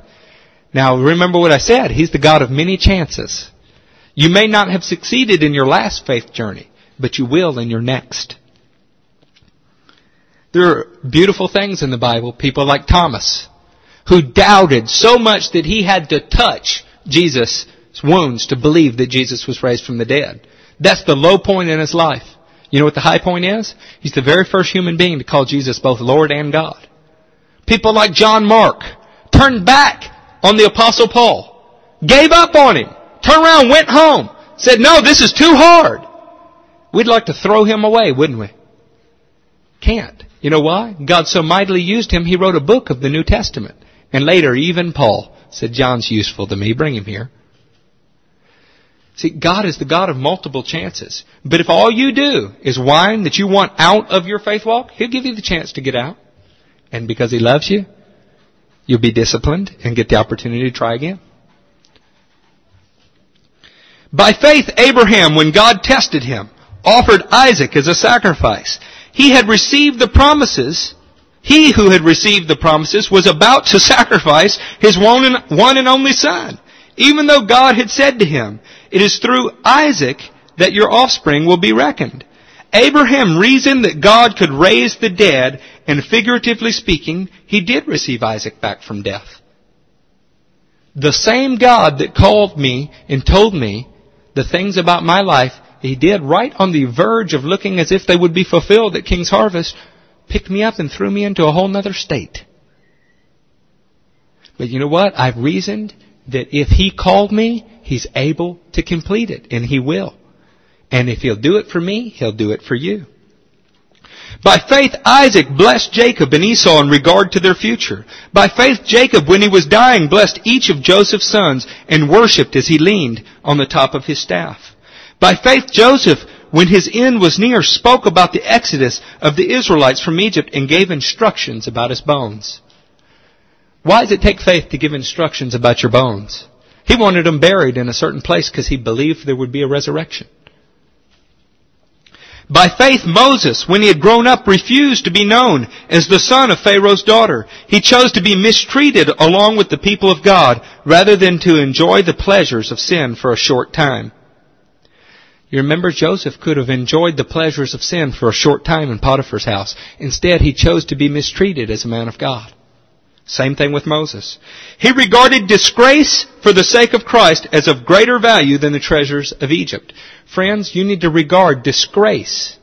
[SPEAKER 1] Now remember what I said. He's the God of many chances. You may not have succeeded in your last faith journey, but you will in your next. There are beautiful things in the Bible. People like Thomas, who doubted so much that he had to touch Jesus' wounds to believe that Jesus was raised from the dead. That's the low point in his life. You know what the high point is? He's the very first human being to call Jesus both Lord and God. People like John Mark turned back on the apostle Paul, gave up on him, turned around, went home, said, no, this is too hard. We'd like to throw him away, wouldn't we? Can't. You know why? God so mightily used him, he wrote a book of the New Testament. And later, even Paul said, John's useful to me, bring him here. See, God is the God of multiple chances. But if all you do is whine that you want out of your faith walk, He'll give you the chance to get out. And because He loves you, you'll be disciplined and get the opportunity to try again. By faith, Abraham, when God tested him, offered Isaac as a sacrifice. He had received the promises. He who had received the promises was about to sacrifice his one and, one and only son. Even though God had said to him, it is through Isaac that your offspring will be reckoned. Abraham reasoned that God could raise the dead, and figuratively speaking, he did receive Isaac back from death. The same God that called me and told me the things about my life he did right on the verge of looking as if they would be fulfilled at King's Harvest, picked me up and threw me into a whole nother state. But you know what? I've reasoned that if He called me, He's able to complete it, and He will. And if He'll do it for me, He'll do it for you. By faith, Isaac blessed Jacob and Esau in regard to their future. By faith, Jacob, when he was dying, blessed each of Joseph's sons and worshipped as he leaned on the top of his staff. By faith, Joseph, when his end was near, spoke about the exodus of the Israelites from Egypt and gave instructions about his bones. Why does it take faith to give instructions about your bones? He wanted them buried in a certain place because he believed there would be a resurrection. By faith, Moses, when he had grown up, refused to be known as the son of Pharaoh's daughter. He chose to be mistreated along with the people of God rather than to enjoy the pleasures of sin for a short time. You remember Joseph could have enjoyed the pleasures of sin for a short time in Potiphar's house. Instead, he chose to be mistreated as a man of God. Same thing with Moses. He regarded disgrace for the sake of Christ as of greater value than the treasures of Egypt. Friends, you need to regard disgrace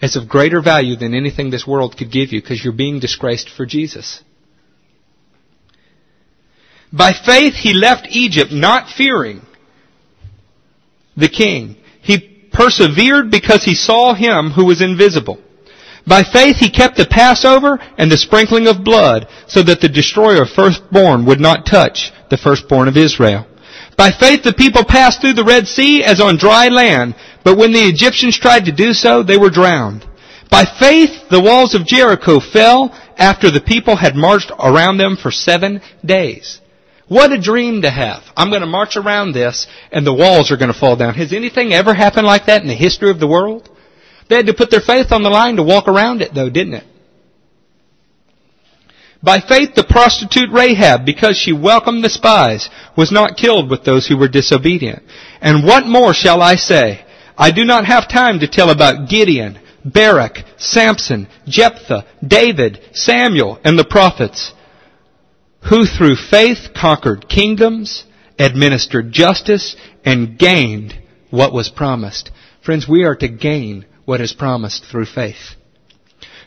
[SPEAKER 1] as of greater value than anything this world could give you because you're being disgraced for Jesus. By faith he left Egypt not fearing the king he persevered because he saw him who was invisible. By faith he kept the Passover and the sprinkling of blood so that the destroyer of firstborn would not touch the firstborn of Israel. By faith the people passed through the Red Sea as on dry land, but when the Egyptians tried to do so, they were drowned. By faith the walls of Jericho fell after the people had marched around them for seven days. What a dream to have. I'm going to march around this and the walls are going to fall down. Has anything ever happened like that in the history of the world? They had to put their faith on the line to walk around it though, didn't it? By faith the prostitute Rahab, because she welcomed the spies, was not killed with those who were disobedient. And what more shall I say? I do not have time to tell about Gideon, Barak, Samson, Jephthah, David, Samuel, and the prophets who through faith conquered kingdoms, administered justice, and gained what was promised. Friends, we are to gain what is promised through faith.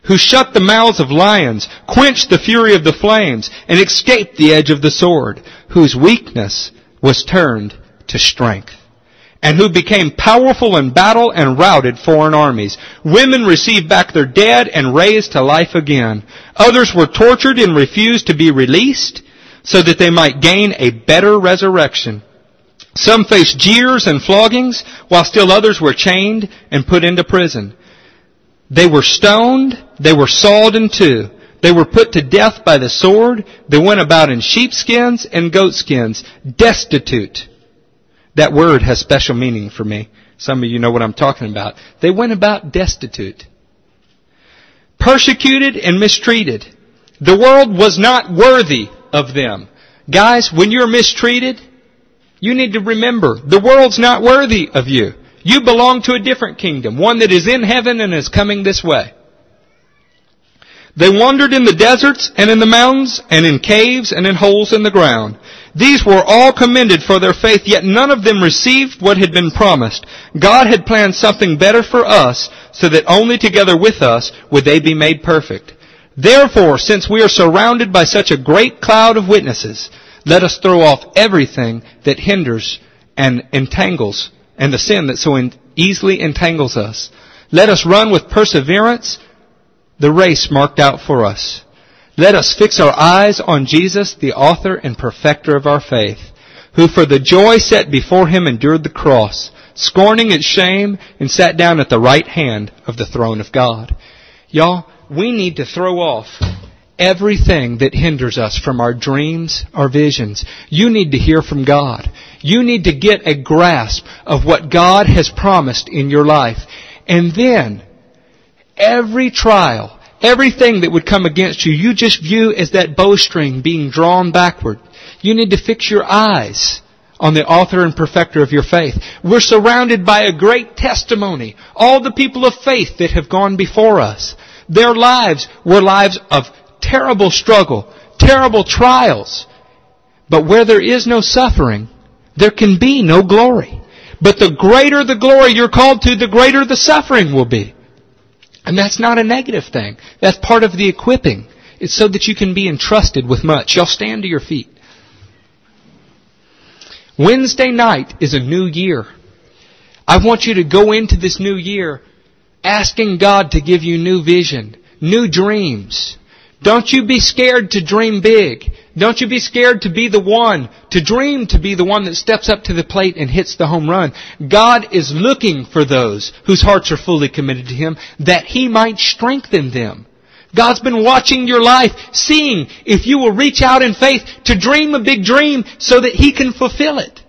[SPEAKER 1] Who shut the mouths of lions, quenched the fury of the flames, and escaped the edge of the sword, whose weakness was turned to strength and who became powerful in battle and routed foreign armies. Women received back their dead and raised to life again. Others were tortured and refused to be released. so that they might gain a better resurrection. Some faced jeers and floggings, while still others were chained and put into prison. They were stoned, they were sawed in two. They were put to death by the sword. They went about in sheepskins and goatskins, destitute. That word has special meaning for me. Some of you know what I'm talking about. They went about destitute. Persecuted and mistreated. The world was not worthy of them. Guys, when you're mistreated, you need to remember the world's not worthy of you. You belong to a different kingdom, one that is in heaven and is coming this way. They wandered in the deserts and in the mountains and in caves and in holes in the ground. These were all commended for their faith, yet none of them received what had been promised. God had planned something better for us, so that only together with us would they be made perfect. Therefore, since we are surrounded by such a great cloud of witnesses, let us throw off everything that hinders and entangles, and the sin that so easily entangles us. Let us run with perseverance the race marked out for us. Let us fix our eyes on Jesus, the author and perfecter of our faith, who for the joy set before him endured the cross, scorning its shame, and sat down at the right hand of the throne of God. Y'all, we need to throw off everything that hinders us from our dreams, our visions. You need to hear from God. You need to get a grasp of what God has promised in your life. And then, every trial, everything that would come against you, you just view as that bowstring being drawn backward. You need to fix your eyes on the author and perfecter of your faith. We're surrounded by a great testimony. All the people of faith that have gone before us. Their lives were lives of terrible struggle, terrible trials. But where there is no suffering, there can be no glory. But the greater the glory you're called to, the greater the suffering will be. And that's not a negative thing. That's part of the equipping. It's so that you can be entrusted with much. Y'all stand to your feet. Wednesday night is a new year. I want you to go into this new year asking God to give you new vision, new dreams. Don't you be scared to dream big. Don't you be scared to be the one, to dream to be the one that steps up to the plate and hits the home run. God is looking for those whose hearts are fully committed to Him that He might strengthen them. God's been watching your life, seeing if you will reach out in faith to dream a big dream so that He can fulfill it.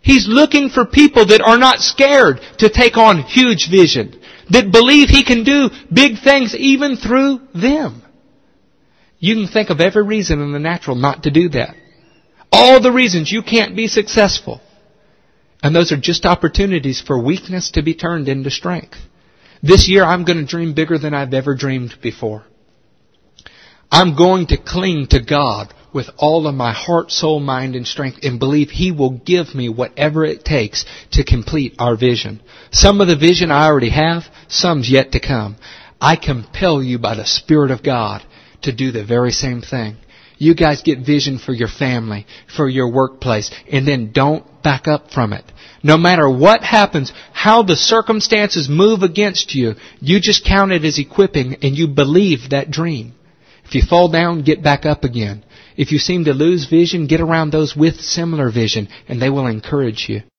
[SPEAKER 1] He's looking for people that are not scared to take on huge vision, that believe He can do big things even through them. You can think of every reason in the natural not to do that. All the reasons you can't be successful. And those are just opportunities for weakness to be turned into strength. This year I'm going to dream bigger than I've ever dreamed before. I'm going to cling to God with all of my heart, soul, mind, and strength and believe He will give me whatever it takes to complete our vision. Some of the vision I already have, some's yet to come. I compel you by the Spirit of God to do the very same thing. You guys get vision for your family, for your workplace, and then don't back up from it. No matter what happens, how the circumstances move against you, you just count it as equipping and you believe that dream. If you fall down, get back up again. If you seem to lose vision, get around those with similar vision and they will encourage you.